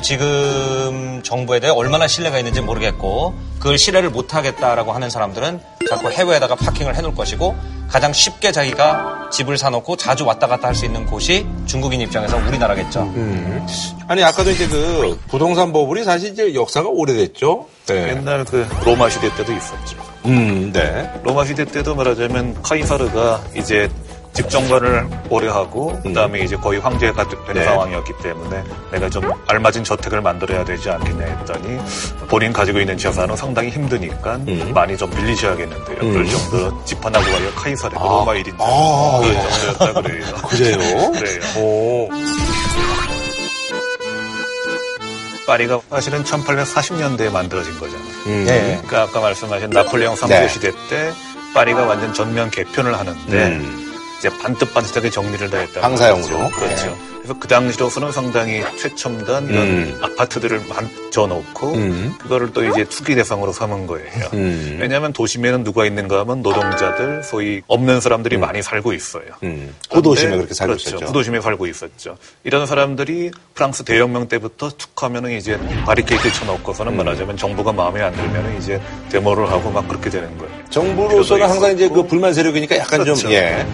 지금 정부에 대해 얼마나 신뢰가 있는지 모르겠고 그걸 신뢰를 못 하겠다라고 하는 사람들은 자꾸 해외에다가 파킹을 해놓을 것이고 가장 쉽게 자기가 집을 사놓고 자주 왔다 갔다 할 수 있는 곳이 중국인 입장에서 우리나라겠죠. 음. 아니 아까도 이제 그 부동산 버블이 사실 이제 역사가 오래됐죠. 네. 옛날 그 로마 시대 때도 있었죠. 음, 네. 로마 시대 때도 말하자면 카이사르가 이제 집 정관을 오래 하고 그다음에 이제 거의 황제가 된 네. 상황이었기 때문에 내가 좀 알맞은 저택을 만들어야 되지 않겠냐 했더니 본인 가지고 있는 재산은 상당히 힘드니까 많이 좀 빌리셔야겠는데요. 그럴 정도로 집 하나 구하여 카이사르가 로마 일인 아, 예. 정도였다 그래요. 그래요? 그래요. 오. 파리가 사실은 1840년대에 만들어진 거잖아요. 음. 네. 그러니까 아까 말씀하신 나폴레옹 3세 네. 시대 때 파리가 완전 전면 개편을 하는데 음. 이제 반듯반듯하게 정리를 다 했다. 방사형으로. 그렇죠. 네. 그래서 그 당시로서는 상당히 최첨단 이런 음. 아파트들을 만져놓고 음. 그거를 또 이제 투기 대상으로 삼은 거예요. 음. 왜냐하면 도심에는 누가 있는가 하면 노동자들, 소위 없는 사람들이 많이 살고 있어요. 음. 구도심에 그렇게 살고 그렇죠. 있었죠. 구도심에 살고 있었죠. 이런 사람들이 프랑스 대혁명 때부터 툭 하면은 이제 바리케이트 쳐놓고서는 말하자면 정부가 마음에 안 들면은 이제 데모를 하고 막 그렇게 되는 거예요. 정부로서는 항상 이제 그 불만 세력이니까 약간 그렇죠. 좀 예.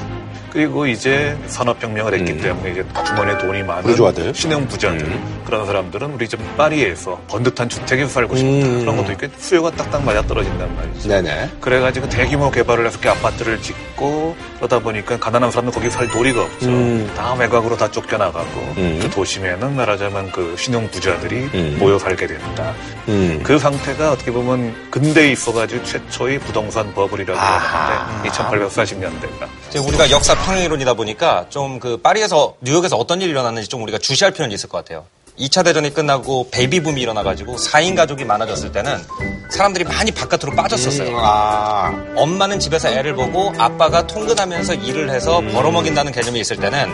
그리고 이제 산업혁명을 했기 때문에 이제 주머니에 돈이 많은 부르주아들. 신흥 부자들 그런 사람들은 우리 집 파리에서 번듯한 주택에서 살고 싶다 음. 그런 것도 있고 수요가 딱딱 맞아 떨어진단 말이죠. 네네. 그래가지고 대규모 개발을 해서 이렇게 아파트를 짓고 그러다 보니까 가난한 사람은 거기 살 도리가 없죠. 음. 다 외곽으로 다 쫓겨나가고 음. 그 도심에는 말하자면 그 신흥 부자들이 음. 모여 살게 된다. 음. 그 상태가 어떻게 보면 근대에 있어가지고 최초의 부동산 버블이라고 하는데 1840년대가. 이제 우리가 역사 평행이론이다 보니까 좀 그 파리에서 뉴욕에서 어떤 일이 일어났는지 좀 우리가 주시할 필요는 있을 것 같아요. 2차 대전이 끝나고 베이비붐이 일어나가지고 4인 가족이 많아졌을 때는 사람들이 많이 바깥으로 빠졌었어요. 아. 엄마는 집에서 애를 보고 아빠가 통근하면서 일을 해서 벌어먹인다는 개념이 있을 때는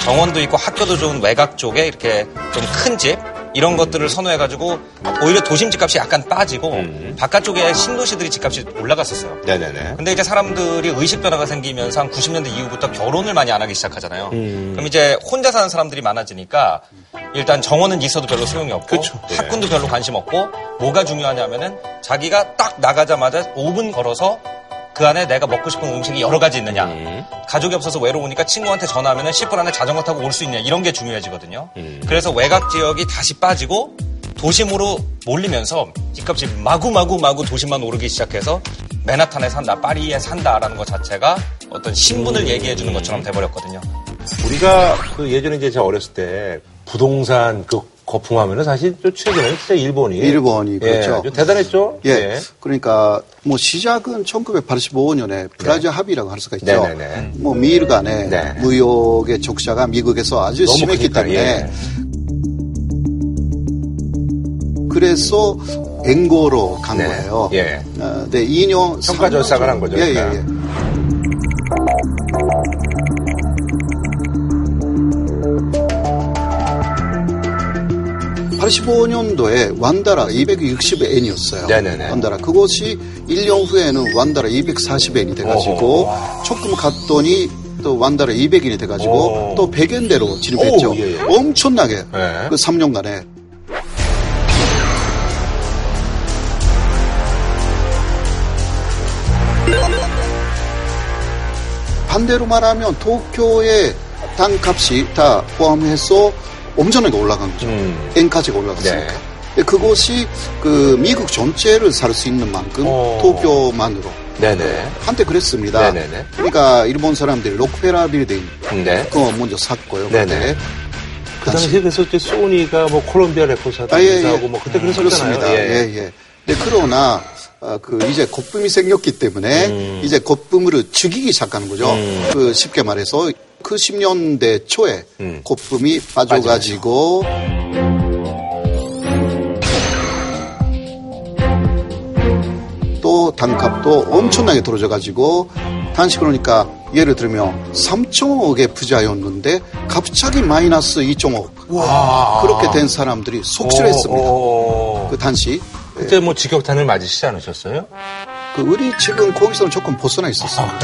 정원도 있고 학교도 좋은 외곽 쪽에 이렇게 좀 큰 집 이런 것들을 선호해가지고 오히려 도심 집값이 약간 빠지고 바깥쪽에 신도시들이 집값이 올라갔었어요. 네네네. 근데 이제 사람들이 의식 변화가 생기면서 한 90년대 이후부터 결혼을 많이 안 하기 시작하잖아요. 음. 그럼 이제 혼자 사는 사람들이 많아지니까 일단 정원은 있어도 별로 소용이 없고 그쵸. 네. 학군도 별로 관심 없고 뭐가 중요하냐면은 자기가 딱 나가자마자 5분 걸어서 그 안에 내가 먹고 싶은 음식이 여러 가지 있느냐. 음. 가족이 없어서 외로우니까 친구한테 전화하면 10분 안에 자전거 타고 올 수 있냐. 이런 게 중요해지거든요. 음. 그래서 외곽 지역이 다시 빠지고 도심으로 몰리면서 집값이 마구마구 마구 도심만 오르기 시작해서 맨하탄에 산다, 파리에 산다라는 것 자체가 어떤 신분을 음. 얘기해 주는 것처럼 돼버렸거든요. 우리가 그 예전에 이제 제가 어렸을 때 부동산 그 거품하면은 사실 또 최근에는 진짜 일본이 일본이 그렇죠. 예, 좀 대단했죠. 예. 그러니까 뭐 시작은 1985년에 프라자 합의라고 할 수가 있죠. 네네네. 뭐 미일 간의 네. 무역의 적자가 미국에서 아주 심했기 크니까, 때문에 예. 그래서 앵고로 간 네. 거예요. 예. 어, 네, 2년 평가절상을 한 거죠, 예, 예. 예. (85년도에) 완다라 260엔이었어요. 네네네. 완다라 그것이 1년 후에는 완다라 240엔이 돼가지고 조금 갔더니 또 완다라 200엔이 돼가지고 오. 또 100엔대로 진입했죠. 오, 예, 예. 엄청나게 네. 그 3년간에 반대로 말하면 도쿄의 땅값이 다 포함해서 엄청나게 올라간 거죠. 음. N까지가 올라갔으니까. 네. 근데 그것이 그 미국 전체를 살 수 있는 만큼 오. 도쿄만으로 네네. 한때 그랬습니다. 네네네. 그러니까 일본 사람들이 록페라 빌딩 네. 그거 먼저 샀고요. 네네. 그 당시에 그래서 소니가 뭐 콜롬비아 레코드사도 아, 예, 예. 뭐 그때 음, 그랬었잖아요. 그렇습니다. 예, 예. 네, 그러나 어, 그 이제 거품이 생겼기 때문에 이제 거품으로 죽이기 시작하는 거죠. 그 쉽게 말해서 그 10년대 초에 거품이 빠져가지고 또 단값도 엄청나게 떨어져가지고 단시 그러니까 예를 들면 3.5억의 부자였는데 갑자기 마이너스 2.5억 그렇게 된 사람들이 속출했습니다. 그 단시 그때 뭐 직격탄을 맞으시지 않으셨어요? 그 우리 집은 거기서는 조금 벗어나 있었습니다.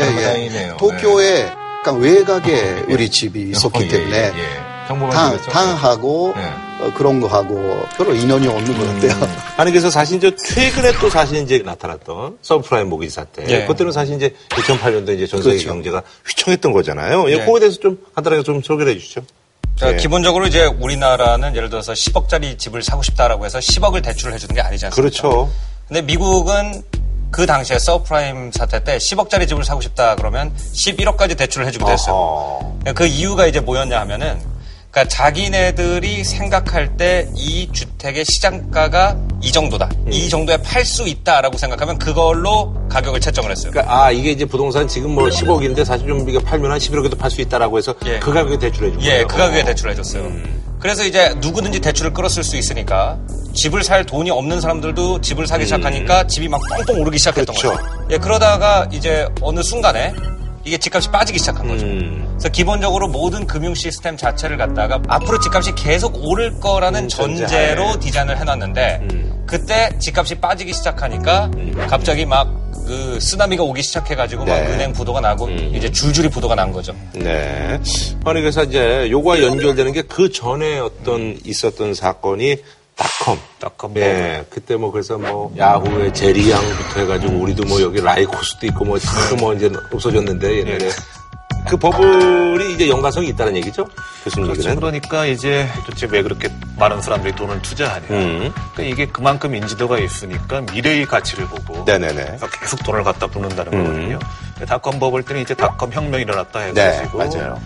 예, 예. 아, 다행이네요. 도쿄에 약간 외곽에 우리 집이 있었기 어, 예, 때문에 예, 예. 당? 당하고 어, 그런 거 하고 별로 인연이 없는 것 같아요. 아니 그래서 사실 이제 최근에 또 사실 이제 나타났던 서브프라임 모기 사태. 예. 그때는 사실 이제 2008년도 이제 전 세계 그렇죠. 경제가 휘청했던 거잖아요. 예, 네. 그거에 대해서 좀 간단하게 좀 소개를 해주시죠. 자, 예. 기본적으로 이제 우리나라는 예를 들어서 10억짜리 집을 사고 싶다라고 해서 10억을 대출을 해주는 게 아니지 않습니까? 그렇죠. 근데 미국은 그 당시에 서프라임 사태 때 10억짜리 집을 사고 싶다 그러면 11억까지 대출을 해주기도 했어요. 그 이유가 이제 뭐였냐 하면은 그러니까 자기네들이 생각할 때 이 주택의 시장가가 이 정도다. 음. 이 정도에 팔 수 있다라고 생각하면 그걸로 가격을 책정을 했어요. 그러니까 아 이게 이제 부동산 지금 뭐 10억인데 사실 좀 이게 팔면 한 11억에도 팔 수 있다라고 해서 그 가격에 대출해 준 거예요. 예, 그 가격에 대출을 해줬어요. 그래서 이제 누구든지 대출을 끌었을 수 있으니까 집을 살 돈이 없는 사람들도 집을 사기 시작하니까 집이 막 뻥뻥 오르기 시작했던 음. 그렇죠. 거죠. 예, 그러다가 이제 어느 순간에 이게 집값이 빠지기 시작한 거죠. 음. 그래서 기본적으로 모든 금융 시스템 자체를 갖다가 앞으로 집값이 계속 오를 거라는 음. 전제로 디자인을 해놨는데 그때 집값이 빠지기 시작하니까 갑자기 막 그 쓰나미가 오기 시작해가지고 막 네. 은행 부도가 나고 이제 줄줄이 부도가 난 거죠. 네. 아니 그래서 이제 요거와 연결되는 게 그 전에 어떤 있었던 사건이 닷컴. 닷컴. 예. 그때 뭐 그래서 뭐 야후의 제리양부터 해가지고 우리도 뭐 여기 라이코스도 있고 뭐 지금 뭐 이제 없어졌는데 옛날에. 그 버블이 이제 연관성이 있다는 얘기죠? 교수님 그렇죠. 얘기는. 그러니까 이제 도대체 왜 그렇게 많은 사람들이 돈을 투자하냐. 음. 그러니까 이게 그만큼 인지도가 있으니까 미래의 가치를 보고 네네네. 그래서 계속 돈을 갖다 붓는다는 음. 거거든요. 닷컴 버블 때는 이제 닷컴 혁명이 일어났다 해가지고 네, 맞아요.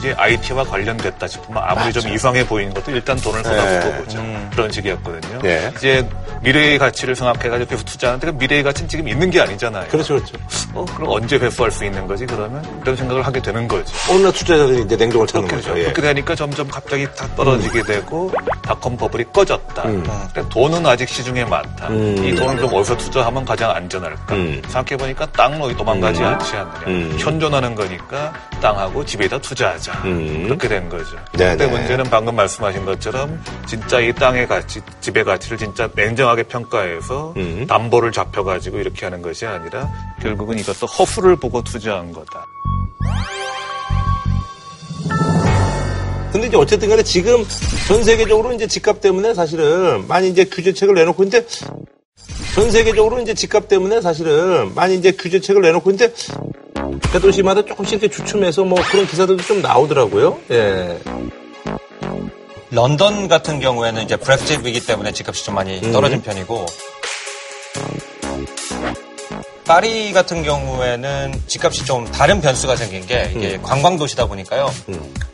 이제 IT와 관련됐다 싶으면 아무리 좀 맞아요. 이상해 보이는 것도 일단 돈을 쏟아부어 네. 보자. 그런 식이었거든요. 네. 이제 미래의 가치를 생각해가지고 계속 투자하는데 그 미래의 가치는 지금 있는 게 아니잖아요. 그렇죠, 그렇죠. 어, 그럼 언제 회수할 수 있는 거지? 그러면 이런 생각을 하게 되는 거지. 어느 날 투자자들이 이제 냉정을 찾는 거죠. 예. 그렇게 되니까 점점 갑자기 탁 떨어지게 되고 닷컴 버블이 꺼졌다. 근데 돈은 아직 시중에 많다. 음. 이 돈을 좀 어디서 투자하면 가장 안전할까? 음. 생각해보니까 땅로 도망가지 음. 않지 않느냐. 음. 현존하는 거니까 땅하고 집에다 투자하자. 음. 그렇게 된 거죠. 네네. 근데 문제는 방금 말씀하신 것처럼 진짜 이 땅의 가치, 집의 가치를 진짜 냉정하게 평가해서 음. 담보를 잡혀가지고 이렇게 하는 것이 아니라 결국은 이것도 허수를 보고 투자한 거다. 근데 이제 어쨌든 간에 지금 전 세계적으로 이제 집값 때문에 사실은 많이 이제 규제책을 내놓고 있는데 전 세계적으로 이제 집값 때문에 사실은 많이 이제 규제책을 내놓고 있는데 대도시마다 조금씩 이렇게 주춤해서 뭐 그런 기사들도 좀 나오더라고요. 예. 런던 같은 경우에는 이제 브렉짓 위기 때문에 집값이 좀 많이 음. 떨어진 편이고 파리 같은 경우에는 집값이 좀 다른 변수가 생긴 게 이게 음. 관광 도시다 보니까요.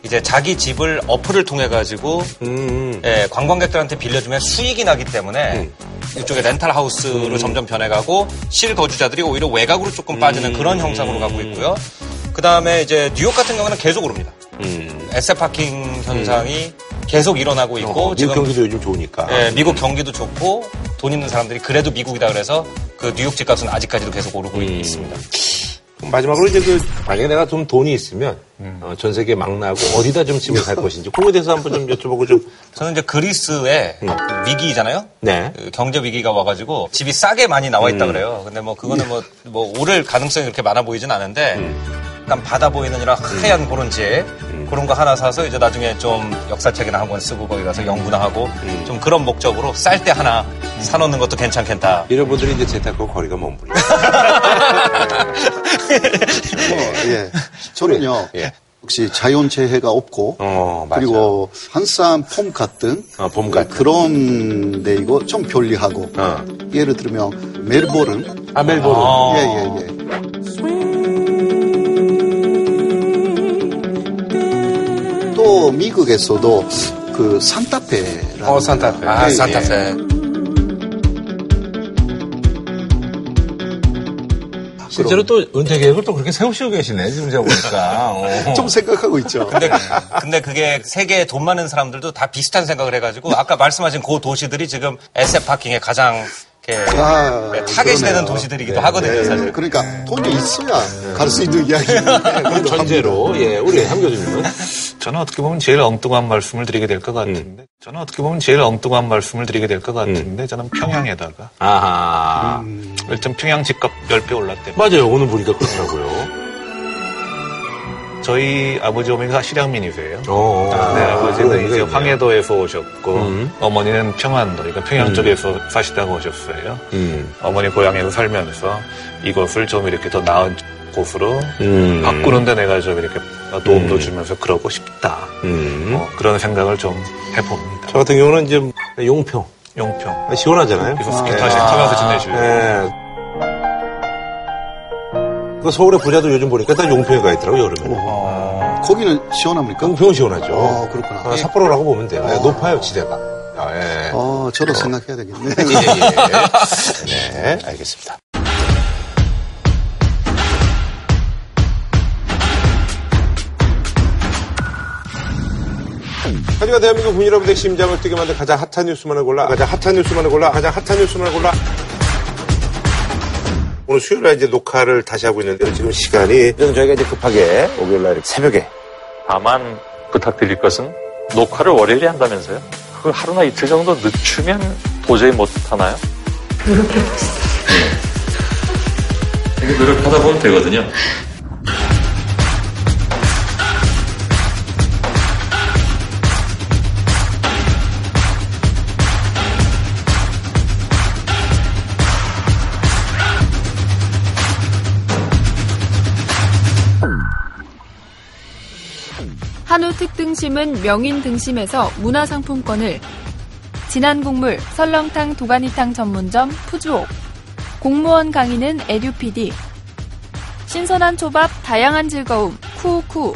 이제 자기 집을 어플을 통해 가지고 음. 예, 관광객들한테 빌려주면 수익이 나기 때문에 음. 이쪽에 렌탈 하우스로 점점 변해가고 실거주자들이 오히려 외곽으로 조금 빠지는 음. 그런 형상으로 가고 있고요. 그 다음에 이제 뉴욕 같은 경우는 계속 오릅니다. 음. 에세 파킹 현상이 계속 일어나고 있고 어, 미국 경기도 요즘 좋으니까. 예, 미국 경기도 좋고 돈 있는 사람들이 그래도 미국이다 그래서 그 뉴욕 집값은 아직까지도 계속 오르고 음. 있습니다. 마지막으로 이제 그 만약에 내가 좀 돈이 있으면 어, 전 세계 막 나고 어디다 좀 집을 살 것인지 그거에 대해서 한번 좀 여쭤보고 좀 저는 이제 그리스에 위기잖아요. 네. 그 경제 위기가 와가지고 집이 싸게 많이 나와 있다 음. 그래요. 근데 뭐 그거는 뭐, 뭐 오를 가능성이 그렇게 많아 보이진 않은데 약간 바다 보이는 이런 하얀 그런 집 그런 거 하나 사서 이제 나중에 좀 역사책이나 한 권 쓰고 거기 가서 연구나 하고 좀 그런 목적으로 쌀 때 하나 사놓는 것도 괜찮겠다. 이런 분들이 이제 재테크와 거리가 먼 분이에요. 뭐, 예. 저는요. 예. 혹시 자연재해가 없고 어. 그리고 한산 폼 같은 어, 봄 같은. 그런 데 이거 좀 편리하고 어. 예를 들면 멜버른 아, 멜버른. 예예예 또 또 미국에서도 그 산타페라는 어, 산타페. 아, 예, 산타페. 예. 실제로 또 은퇴 계획을 또 그렇게 세우시고 계시네, 지금 제가 보니까. 어. 좀 생각하고 있죠. 근데, 근데 그게 세계에 돈 많은 사람들도 다 비슷한 생각을 해가지고 아까 말씀하신 그 도시들이 지금 SF 파킹에 가장 이렇게 아, 타겟이. 되는 도시들이기도 하거든요, 사실. 그러니까 돈이 있어야 갈수 있는 이야기인데. 전제로, 예, 우리 함 교수님은? 저는 어떻게 보면 제일 엉뚱한 말씀을 드리게 될 것 같은데, 저는 어떻게 보면 제일 엉뚱한 말씀을 드리게 될 것 같은데, 저는 평양에다가, 아하. 일단 평양 집값 10배 올랐대. 맞아요. 오늘 보니까 그렇더라고요. 저희 아버지 어머니가 실향민이세요. 어. 네, 아버지는 그런 이제 황해도에서 오셨고, 음. 어머니는 평안도, 그러니까 평양 음. 쪽에서 사시다가 오셨어요. 음. 어머니 고향에서 살면서 이곳을 좀 이렇게 더 나은 곳으로 음. 바꾸는데 내가 좀 이렇게 도움도 주면서 그러고 싶다. 음. 어, 그런 생각을 좀 해봅니다. 저 같은 경우는 이제 용평. 용평. 시원하잖아요. 그래서 스키 타시 타면서 지내시고. 예. 그 서울의 부자도 요즘 보니까 다 용평에 가 있더라고요, 여름에. 거기는 시원합니까? 용평은 시원하죠. 어, 그렇구나. 아, 삿포로라고 보면 돼요. 예, 높아요, 지대가. 아, 예. 어, 저도 생각해야 되겠네. 예, 예. 네, 알겠습니다. 하지만 대한민국 군 여러분의 심장을 뛰게 만든 가장 핫한 뉴스만을 골라 가장 핫한 뉴스만을 골라 가장 핫한 뉴스만을 골라 오늘 수요일에 이제 녹화를 다시 하고 있는데 지금 시간이 그래서 저희가 이제 급하게 목요일 날 새벽에 다만 부탁드릴 것은 녹화를 월요일에 한다면서요? 그 하루나 이틀 정도 늦추면 도저히 못 하나요? 노력해보고 있어. 이게 노력하다 보면 되거든요. 한우 특등심은 명인 등심에서 문화상품권을. 진한 국물 설렁탕 도가니탕 전문점 푸주옥. 공무원 강의는 에듀피디. 신선한 초밥 다양한 즐거움 쿠쿠.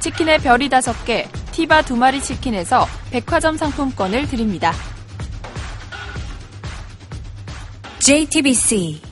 치킨의 별이 다섯 개 티바 두 마리 치킨에서 백화점 상품권을 드립니다. JTBC